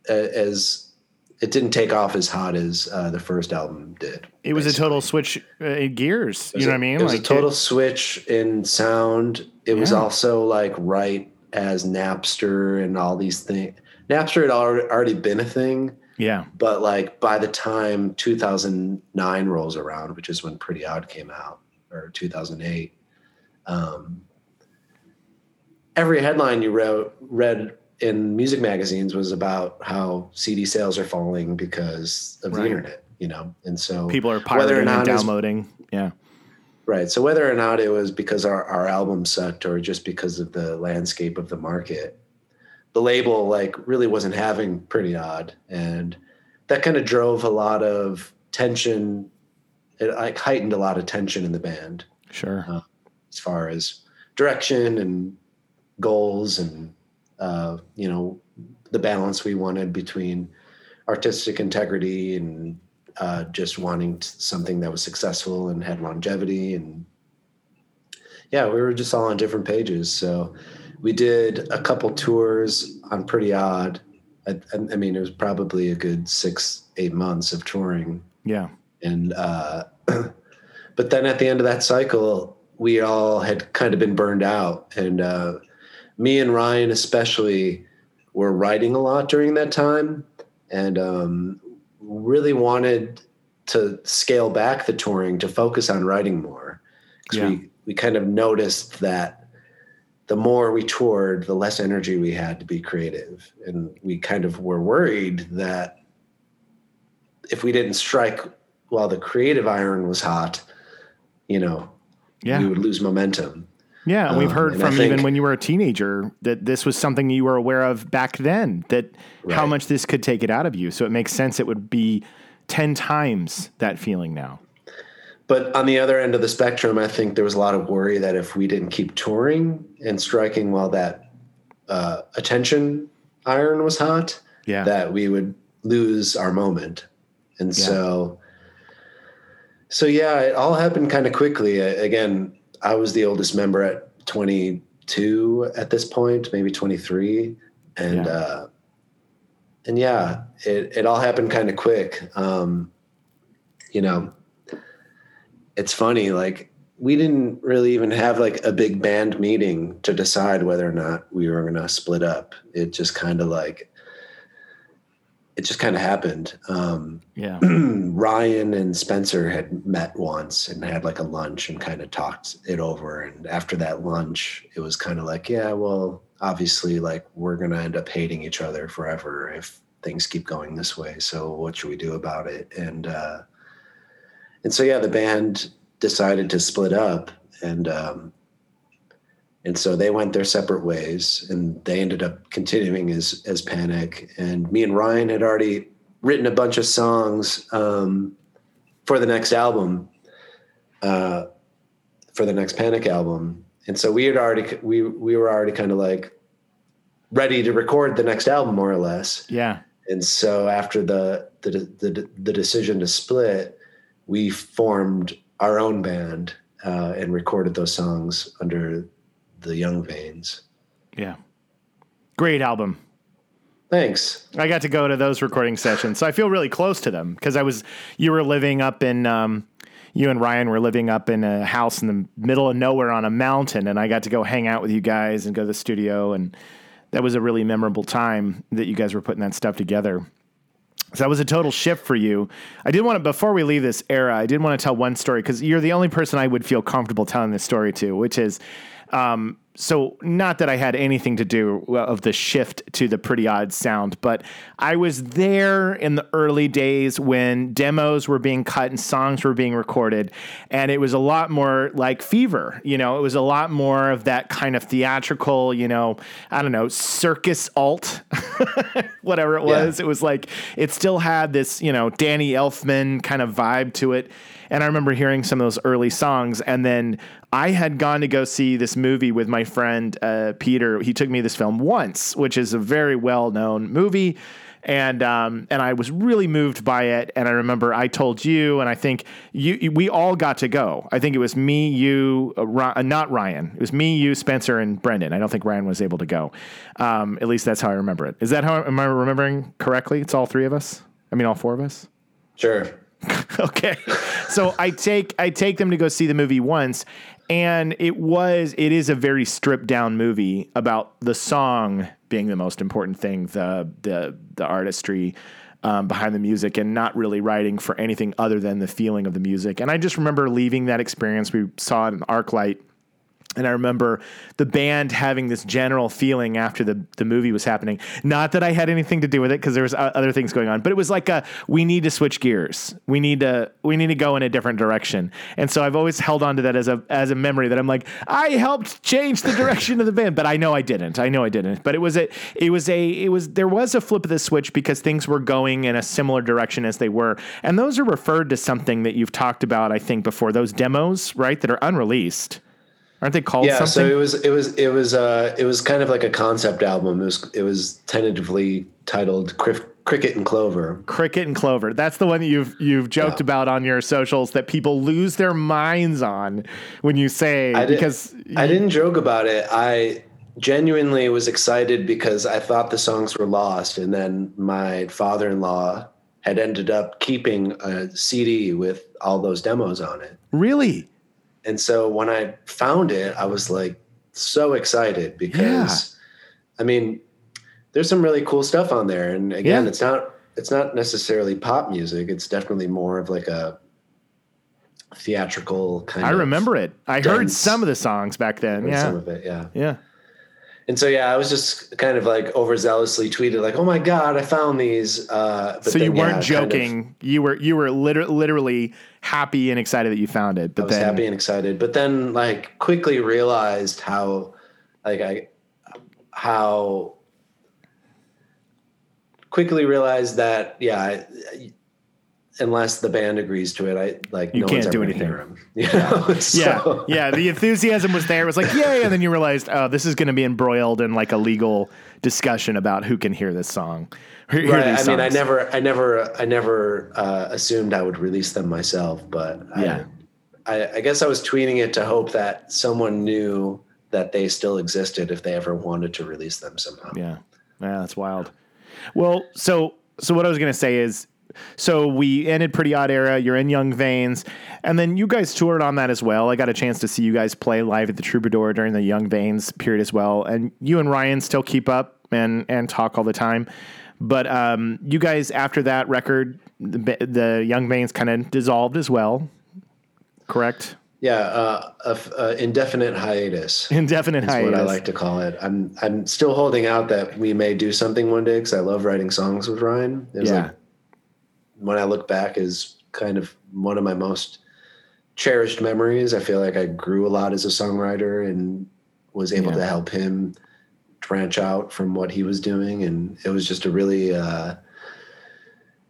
as it didn't take off as hot as uh, the first album did. it was a total switch uh, in gears. You know a- what I mean? It was like a total it- switch in sound. It was also like right as Napster and all these things. Napster had already been a thing, Yeah. But like by the time 2009 rolls around, which is when Pretty Odd came out, or 2008, um, every headline you wrote read in music magazines was about how CD sales are falling because of the internet, you know, and so People are whether or pirating and not it's- downloading. Yeah. Right. So whether or not it was because our, our album sucked or just because of the landscape of the market, the label like really wasn't having pretty odd. And that kind of drove a lot of tension. It like heightened a lot of tension in the band Sure. Uh, as far as direction and goals and uh, you know the balance we wanted between artistic integrity and uh, just wanting t- something that was successful and had longevity and yeah we were just all on different pages. So we did a couple tours on pretty odd. I, I mean it was probably a good six eight months of touring. Yeah. and uh, but then at the end of that cycle we all had kind of been burned out. And uh, me and ryan especially were writing a lot during that time and um, really wanted to scale back the touring to focus on writing more because Yeah. we, we kind of noticed that the more we toured the less energy we had to be creative and we kind of were worried that if we didn't strike while the creative iron was hot, you know, Yeah. we would lose momentum. Yeah, and we've Um, heard from think- even when you were a teenager that this was something you were aware of back then. That how much this could take it out of you. So it makes sense. It would be ten times that feeling now. But on the other end of the spectrum, I think there was a lot of worry that if we didn't keep touring and striking while that uh, attention iron was hot, Yeah. that we would lose our moment. And Yeah. so, so yeah, it all happened kind of quickly. I, again, I was the oldest member at 22 at this point, maybe 23, and Yeah. uh, and yeah, it it all happened kind of quick. Um, you know, it's funny, like we didn't really even have like a big band meeting to decide whether or not we were going to split up. It just kind of like, it just kind of happened. Um, yeah. Ryan and Spencer had met once and had like a lunch and kind of talked it over. And after that lunch, it was kind of like, yeah, well, obviously, like we're going to end up hating each other forever if things keep going this way. So what should we do about it? And, uh, and so, yeah, the band decided to split up and, um, and so they went their separate ways and they ended up continuing as, as panic. And me and Ryan had already written a bunch of songs um, for the next album, uh, for the next Panic album, and so we had already we we were already kind of like ready to record the next album more or less. Yeah. And so after the the the, the decision to split, we formed our own band uh, and recorded those songs under the Young Veins. Yeah. Great album. Thanks. I got to go to those recording sessions, so I feel really close to them because I was. You were living up in. Um, you and Ryan were living up in a house in the middle of nowhere on a mountain, and I got to go hang out with you guys and go to the studio, and that was a really memorable time that you guys were putting that stuff together. So that was a total shift for you. I did want to, before we leave this era, I did want to tell one story because you're the only person I would feel comfortable telling this story to, which is, um, so not that I had anything to do of the shift to the pretty odd sound, but I was there in the early days when demos were being cut and songs were being recorded, and it was a lot more like Fever. You know, it was a lot more of that kind of theatrical, you know, I don't know, circus alt, whatever it Yeah. was. It was like it still had this, you know, Danny Elfman kind of vibe to it. And I remember hearing some of those early songs. And then I had gone to go see this movie with my friend uh, Peter. He took me this film once, which is a very well known movie. And um, and I was really moved by it. And I remember I told you, and I think you we all got to go. I think it was me, you, uh, uh, not Ryan. It was me, you, Spencer, and Brendon. I don't think Ryan was able to go. Um, at least that's how I remember it. Is that how am I remembering correctly? It's all three of us. I mean, all four of us. Sure. okay. So I take I take them to go see the movie once and it was it is a very stripped down movie about the song being the most important thing, the the the artistry. um, behind the music and not really writing for anything other than the feeling of the music. And I just remember leaving that experience. We saw it in ArcLight and I remember the band having this general feeling after the, the movie was happening. Not that I had anything to do with it because there was uh, other things going on, but it was like a we need to switch gears. We need to we need to go in a different direction. And so I've always held on to that as a as a memory that I'm like I helped change the direction of the band, but I know I didn't. I know I didn't. But it was a it was a it was there was a flip of the switch because things were going in a similar direction as they were. And those are referred to something that you've talked about I think before. Those demos, right, that are unreleased. Aren't they called yeah something? so it was it was it was uh it was kind of like a concept album it was it was tentatively titled Criff, cricket and clover Cricket and Clover. That's the one that you've you've joked Yeah. about on your socials that people lose their minds on when you say I because I didn't joke about it i genuinely was excited because i thought the songs were lost and then my father-in-law had ended up keeping a cd with all those demos on it really and so when I found it, I was like so excited because I mean, there's some really cool stuff on there. And again, Yeah. it's not it's not necessarily pop music. It's definitely more of like a theatrical kind I of remember it. I heard some of the songs back then. Yeah. some of it, yeah. yeah. And so yeah, I was just kind of like overzealously tweeted like, "Oh my god, I found these." Uh, but So you then, yeah, weren't kind of- joking. you were you were liter- literally happy and excited that you found it. But I was then happy and excited, but then like quickly realized how like I how quickly realized that yeah, I, unless the band agrees to it, I like You no can't one's do anything. You know? yeah, So- yeah. The enthusiasm was there. It was like, yay. And then you realized, oh, this is going to be embroiled in like a legal discussion about who can hear this song. Hear, Right. I mean, I never, I never, I never uh, assumed I would release them myself, but Yeah. I, I, I guess I was tweeting it to hope that someone knew that they still existed if they ever wanted to release them somehow. Yeah. Yeah, that's wild. Well, so so what I was gonna say is so we ended Pretty Odd Era, you're in Young Veins, and then you guys toured on that as well. I got a chance to see you guys play live at the Troubadour during the Young Veins period as well. And you and Ryan still keep up and and talk all the time. But um, you guys after that record, the, the Young Veins kind of dissolved as well. Correct? Yeah, uh, uh, indefinite hiatus. Indefinite That's hiatus. what I like to call it. I'm I'm still holding out that we may do something one day because I love writing songs with Ryan. It Yeah. like when I look back is kind of one of my most cherished memories. I feel like I grew a lot as a songwriter and was able Yeah. to help him branch out from what he was doing, and it was just a really, uh,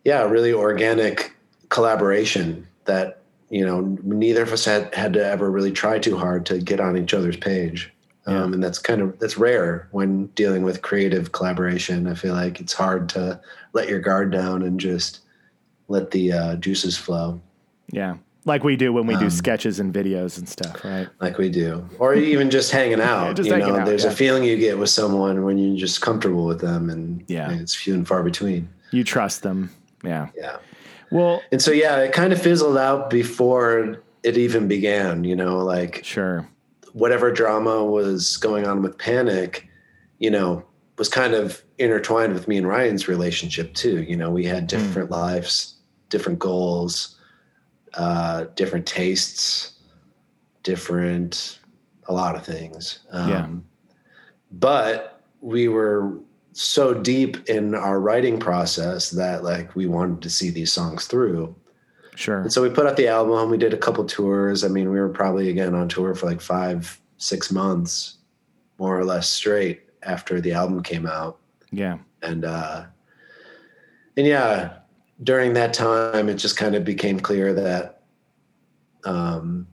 yeah, really organic collaboration that you know neither of us had had to ever really try too hard to get on each other's page um, and that's kind of that's rare when dealing with creative collaboration i feel like it's hard to let your guard down and just let the uh, juices flow yeah. Like we do when we Um, do sketches and videos and stuff, right? like we do or even just hanging out just you know out, there's yeah. a feeling you get with someone when you're just comfortable with them and Yeah. it's few and far between You trust them. Yeah. yeah Well, and so yeah it kind of fizzled out before it even began you know like sure. whatever drama was going on with Panic, you know, was kind of intertwined with me and Ryan's relationship too. You know, we had different lives, different goals, uh, different tastes, different, a lot of things. Um, Yeah. But we were so deep in our writing process that like we wanted to see these songs through. Sure. And so we put out the album. We did a couple tours. I mean, we were probably again on tour for like five, six months, more or less straight after the album came out. Yeah. And uh, and yeah, during that time, it just kind of became clear that um,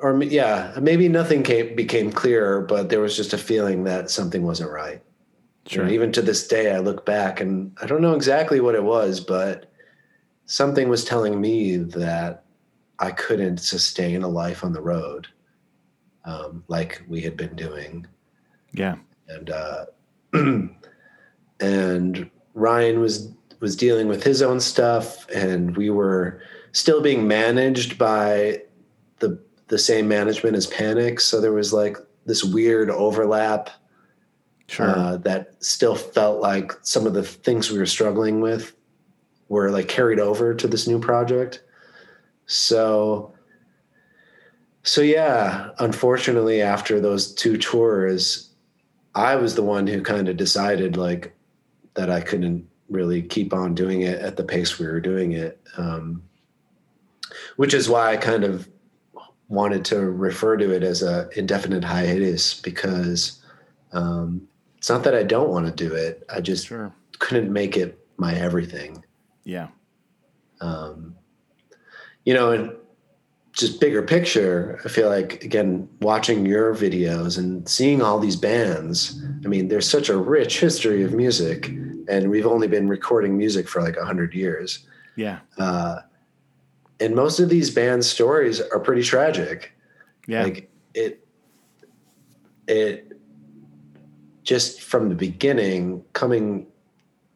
or yeah, maybe nothing came, became clearer, but there was just a feeling that something wasn't right. Sure. even to this day, I look back and I don't know exactly what it was, but something was telling me that I couldn't sustain a life on the road um, like we had been doing. Yeah. And uh, and Ryan was was dealing with his own stuff, and we were still being managed by the the same management as Panic. So there was like this weird overlap Sure. uh, that still felt like some of the things we were struggling with were like carried over to this new project. So, so yeah, unfortunately, after those two tours, I was the one who kind of decided like that I couldn't really keep on doing it at the pace we were doing it. Um, which is why I kind of wanted to refer to it as a indefinite hiatus because um, it's not that I don't want to do it. I just Sure. couldn't make it my everything. Yeah. Um, you know, and just bigger picture, I feel like again watching your videos and seeing all these bands. I mean, there's such a rich history of music, and we've only been recording music for like a hundred years. Yeah. Uh, and most of these band stories are pretty tragic. Yeah. Like it, it just from the beginning, coming,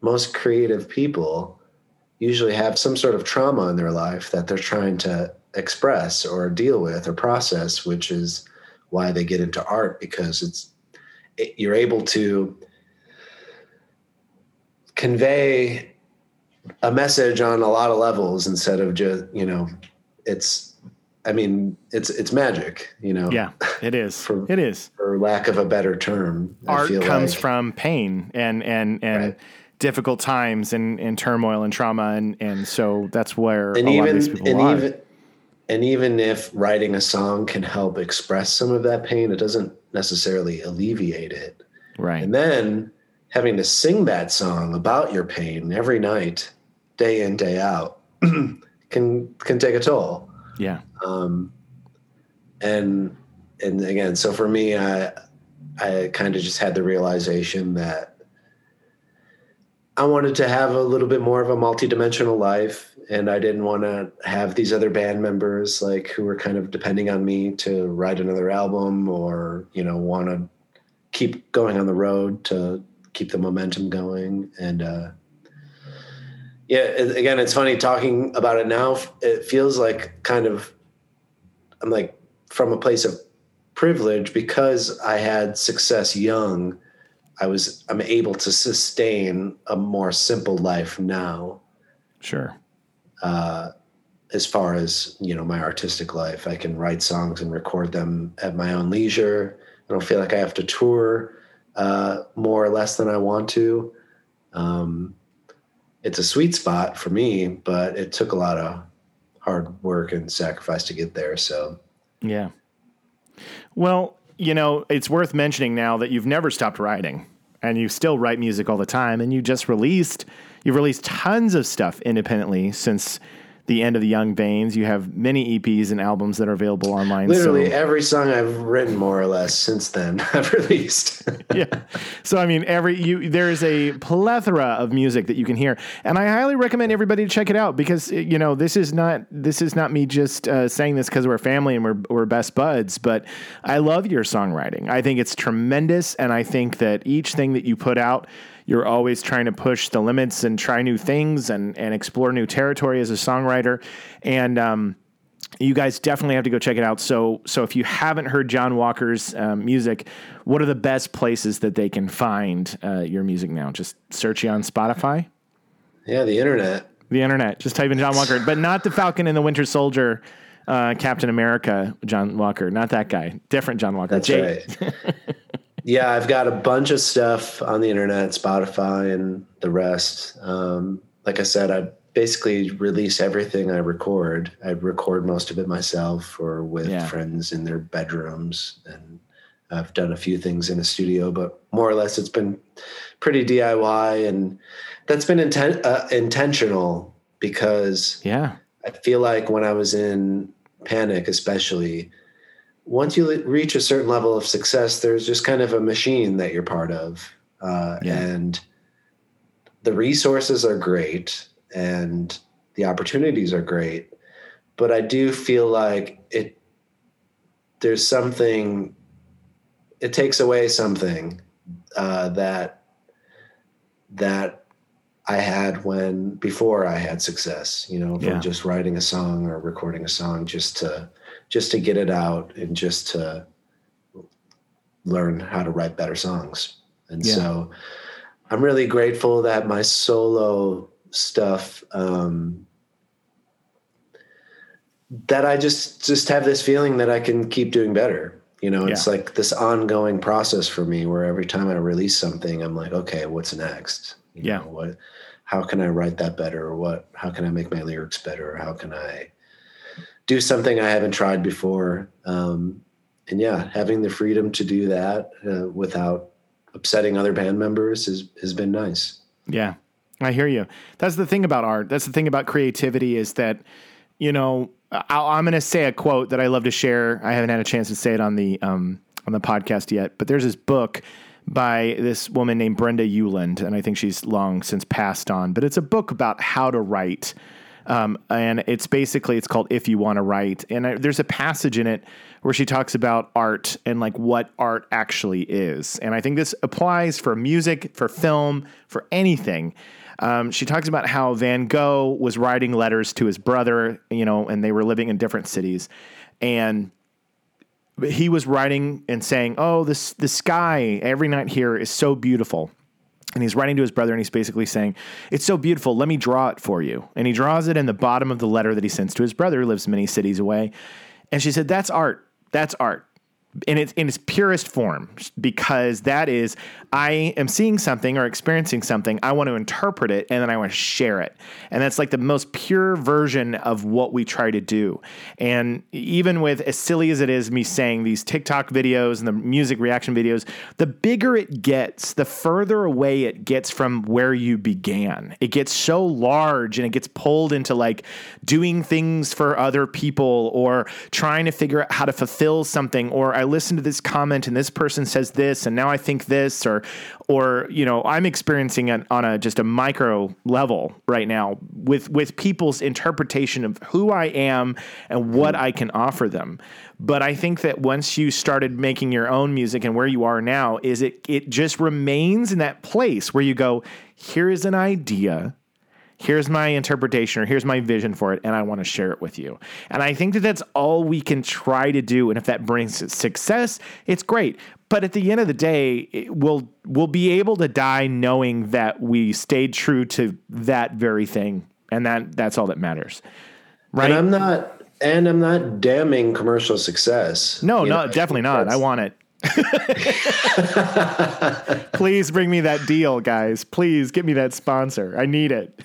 most creative people usually have some sort of trauma in their life that they're trying to express or deal with or process, which is why they get into art because it's it, you're able to convey a message on a lot of levels instead of just you know it's i mean it's it's magic you know yeah. It is. For- it is. for lack of a better term I art comes like- from pain and and and Right. difficult times and, and turmoil and trauma and and so that's where and a lot even of these people and are. even and even if writing a song can help express some of that pain it doesn't necessarily alleviate it right. and then having to sing that song about your pain every night day in day out can can take a toll yeah. um, and and again so for me i i kind of just had the realization that i wanted to have a little bit more of a multi-dimensional life and i didn't want to have these other band members like who were kind of depending on me to write another album or you know want to keep going on the road to keep the momentum going. And uh yeah again it's funny talking about it now it feels like kind of i'm like from a place of privilege because i had success young i was i'm able to sustain a more simple life now. Sure. uh, as far as you know my artistic life i can write songs and record them at my own leisure. I don't feel like i have to tour uh, more or less than i want to um, it's a sweet spot for me but it took a lot of hard work and sacrifice to get there so Yeah. Well, you know, it's worth mentioning now that you've never stopped writing and you still write music all the time and you just released you've released tons of stuff independently since the end of the Young Veins. You have many EPs and albums that are available online. literally so, every song i've written more or less since then i've released yeah. So I mean, every you there is a plethora of music that you can hear, and I highly recommend everybody to check it out because you know this is not this is not me just uh, saying this because we're family and we're we're best buds, but I love your songwriting. I think it's tremendous, and I think that each thing that you put out. You're always trying to push the limits and try new things and, and explore new territory as a songwriter. And um, you guys definitely have to go check it out. So, so if you haven't heard Jon Walker's um, music, what are the best places that they can find uh, your music now? Just search you on Spotify, yeah the internet the internet. Just type in Jon Walker, but not the Falcon and the Winter Soldier, uh, Captain America, John Walker, not that guy. Different John Walker. That's Jay- right. yeah, I've got a bunch of stuff on the internet, Spotify, and the rest. Um, like I said, I basically release everything I record. I record most of it myself or with Yeah. friends in their bedrooms, and I've done a few things in a studio, but more or less it's been pretty DIY, and that's been inten- uh, intentional because Yeah. I feel like when I was in panic, especially, once you reach a certain level of success, there's just kind of a machine that you're part of. Uh, Yeah. And the resources are great and the opportunities are great. But I do feel like it, there's something, it takes away something uh, that, that I had when before I had success, you know, from Yeah. just writing a song or recording a song just to just to get it out and just to learn how to write better songs. And Yeah. so I'm really grateful that my solo stuff um, that I just just have this feeling that I can keep doing better. You know, it's Yeah. like this ongoing process for me where every time I release something, I'm like, okay, what's next? You Yeah. know, what how can I write that better? Or what how can I make my lyrics better? Or how can I do something I haven't tried before? Um, and yeah, having the freedom to do that uh, without upsetting other band members has has been nice. Yeah, I hear you. That's the thing about art. That's the thing about creativity is that, you know, I, I'm going to say a quote that I love to share. I haven't had a chance to say it on the um, on the podcast yet, but there's this book by this woman named Brenda Ueland, and I think she's long since passed on. But it's a book about how to write. Um, and it's basically it's called if you want to write. And I, there's a passage in it where she talks about art and like what art actually is. And i think this applies for music for film for anything. Um, she talks about how van gogh was writing letters to his brother you know and they were living in different cities. And he was writing and saying oh this the sky every night here is so beautiful and he's writing to his brother and he's basically saying, It's so beautiful. Let me draw it for you. And he draws it in the bottom of the letter that he sends to his brother, who lives many cities away. And she said, That's art. That's art. In its, in its purest form, because that is, I am seeing something or experiencing something. I want to interpret it and then I want to share it. And that's like the most pure version of what we try to do. And even with as silly as it is, me saying these TikTok videos and the music reaction videos, the bigger it gets, the further away it gets from where you began. It gets so large and it gets pulled into like doing things for other people or trying to figure out how to fulfill something. Or I listen to this comment and this person says this and now I think this or or you know I'm experiencing it on a just a micro level right now with with people's interpretation of who I am and what I can offer them. But I think that once you started making your own music and where you are now is it it just remains in that place where you go here is an idea here's my interpretation or here's my vision for it and i want to share it with you. And i think that that's all we can try to do and if that brings success it's great. But at the end of the day it- we'll we'll be able to die knowing that we stayed true to that very thing and that that's all that matters. Right? And I'm not and I'm not damning commercial success. no no know, definitely not. i want it. Please bring me that deal guys. Please get me that sponsor. I need it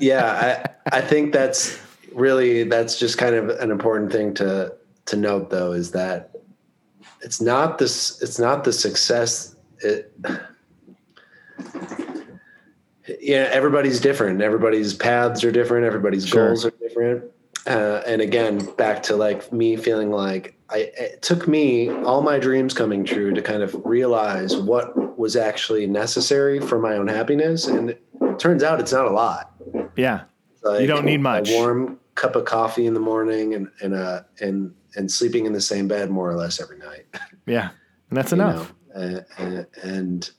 yeah, I, I think that's really that's just kind of an important thing to to note though is that it's not this it's not the success it yeah everybody's different. Everybody's paths are different. Everybody's Sure. goals are different. Uh, and again back to like me feeling like I, it took me all my dreams coming true to kind of realize what was actually necessary for my own happiness. And turns out it's not a lot yeah like You don't need much. A warm cup of coffee in the morning and and uh and and sleeping in the same bed more or less every night. yeah and that's enough know? Uh, and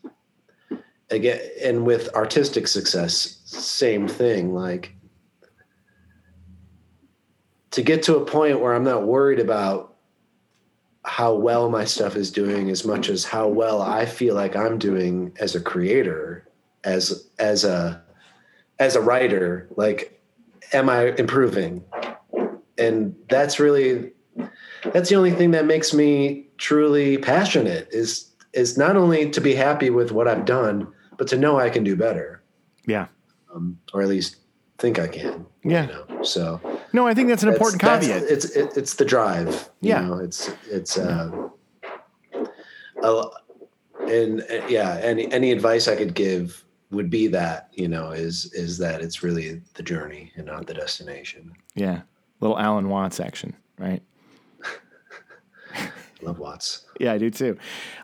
again, and with artistic success, same thing. Like to get to a point where I'm not worried about how well my stuff is doing as much as how well I feel like I'm doing as a creator, as as a as a writer. Like, am I improving? And that's really that's the only thing that makes me truly passionate is is not only to be happy with what I've done, but to know I can do better, yeah um, or at least think I can. Yeah. You know? So No, I think that's an that's- important that's- caveat. It's it, it's the drive. You Yeah. know, it's it's uh, a- and uh, yeah. Any any advice I could give would be that you know is is that it's really the journey and not the destination. yeah. Little Alan Watts action, right? Love Watts, Yeah, I do too.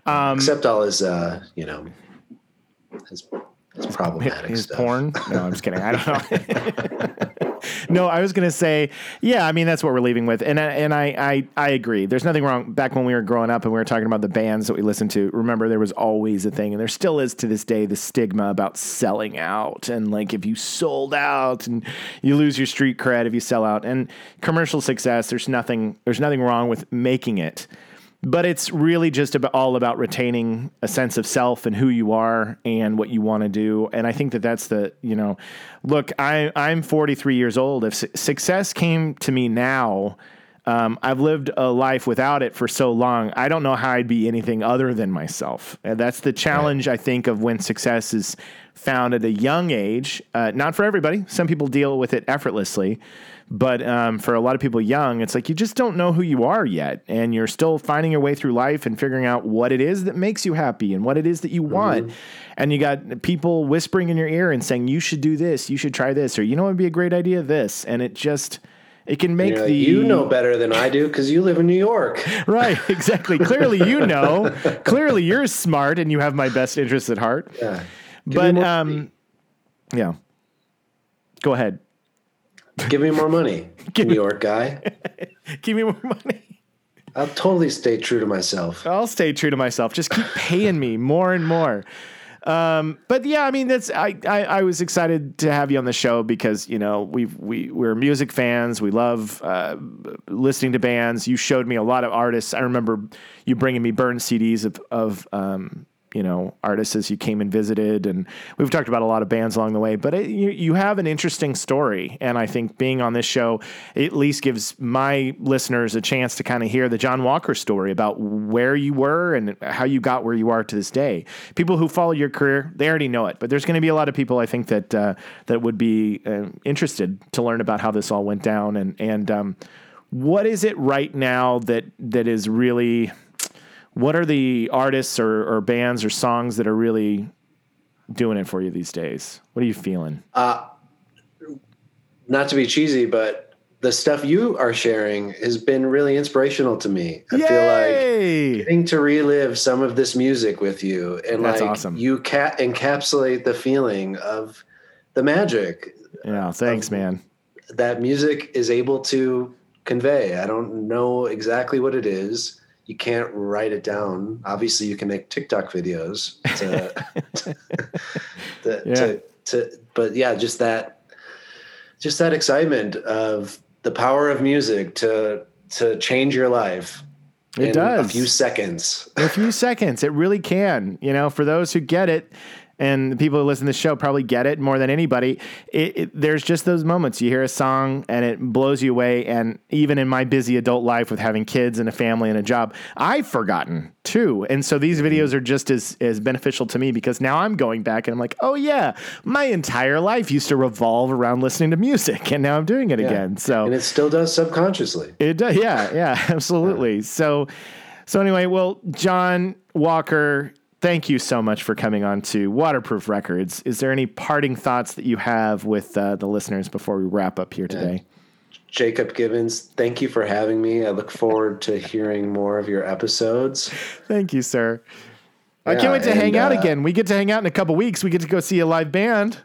Um, except all his uh, you know his, his problematic his stuff. porn. No, I'm just kidding. I don't know. no, I was gonna say, yeah. I mean, that's what we're leaving with, and I, and I, I I agree. There's nothing wrong. Back when we were growing up and we were talking about the bands that we listened to, remember there was always a thing, and there still is to this day the stigma about selling out, and like if you sold out and you lose your street cred if you sell out, and commercial success. There's nothing. There's nothing wrong with making it. But it's really just about, all about retaining a sense of self and who you are and what you want to do. And I think that that's the, you know, look, I, I'm 43 years old. If su- success came to me now, um, I've lived a life without it for so long. I don't know how I'd be anything other than myself. And that's the challenge, I think, of when success is found at a young age. Uh, not for everybody. Some people deal with it effortlessly. But um, for a lot of people young, it's like you just don't know who you are yet. And you're still finding your way through life and figuring out what it is that makes you happy and what it is that you want. And you got people whispering in your ear and saying, you should do this, you should try this, or you know what would be a great idea, this. And it just, it can make the. you know better than I do because you live in New York. Right, exactly. Clearly, you know. Clearly, you're smart and you have my best interests at heart. Yeah. Give But um, yeah. Go ahead. Give me more money, New York guy. Give me more money. I'll totally stay true to myself. I'll stay true to myself. Just keep paying me more and more. Um, but yeah, I mean, that's I, I I was excited to have you on the show because you know we we we're music fans. We love uh, listening to bands. You showed me a lot of artists. I remember you bringing me burn CDs of of um, you know artists as you came and visited, and we've talked about a lot of bands along the way. But it, you you have an interesting story, and I think being on this show at least gives my listeners a chance to kind of hear the Jon Walker story about where you were and how you got where you are to this day. People who follow your career, they already know it, but there's going to be a lot of people I think that uh, that would be uh, interested to learn about how this all went down and and um, what is it right now that that is really what are the artists or, or bands or songs that are really doing it for you these days? What are you feeling? Uh, not to be cheesy, but the stuff you are sharing has been really inspirational to me. I feel like Yay! getting to relive some of this music with you and That's like awesome. you ca- encapsulate the feeling of the magic yeah, thanks, um, man. that music is able to convey. I don't know exactly what it is. You can't write it down. Obviously, you can make TikTok videos to, to, Yeah. to, to, but yeah, just that, just that excitement of the power of music to to change your life. It in does. a few seconds. A few seconds. It really can. You know, for those who get it, and the people who listen to the show probably get it more than anybody. It, it, there's just those moments you hear a song and it blows you away. And even in my busy adult life with having kids and a family and a job, I've forgotten too. And so these mm-hmm. videos are just as as beneficial to me because now I'm going back and I'm like, oh yeah, my entire life used to revolve around listening to music, and now I'm doing it Yeah. again. So and it still does subconsciously. it does. Yeah, yeah, absolutely. So, so anyway, well, Jon Walker, thank you so much for coming on to Waterproof Records. Is there any parting thoughts that you have with uh, the listeners before we wrap up here today? Jacob Gibbons, thank you for having me. I look forward to hearing more of your episodes. Thank you, sir. I can't wait to and, hang out uh, again. We get to hang out in a couple weeks. We get to go see a live band.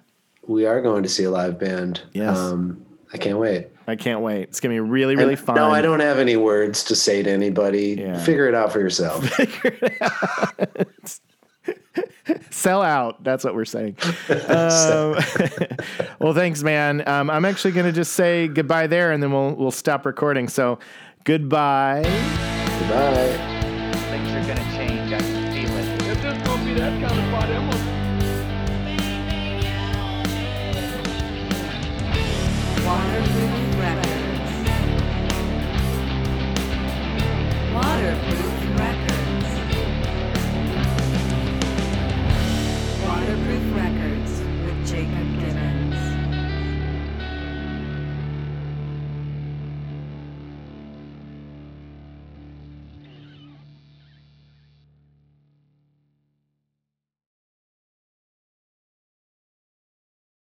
We are going to see a live band. Yes. Um, I can't wait. I can't wait. It's gonna be really, really And fun. No, I don't have any words to say to anybody. Yeah. Figure it out for yourself. Figure sell out. That's what we're saying. um, well, thanks, man. Um, I'm actually going to just say goodbye there, and then we'll we'll stop recording. So, goodbye. Goodbye. Things are gonna change.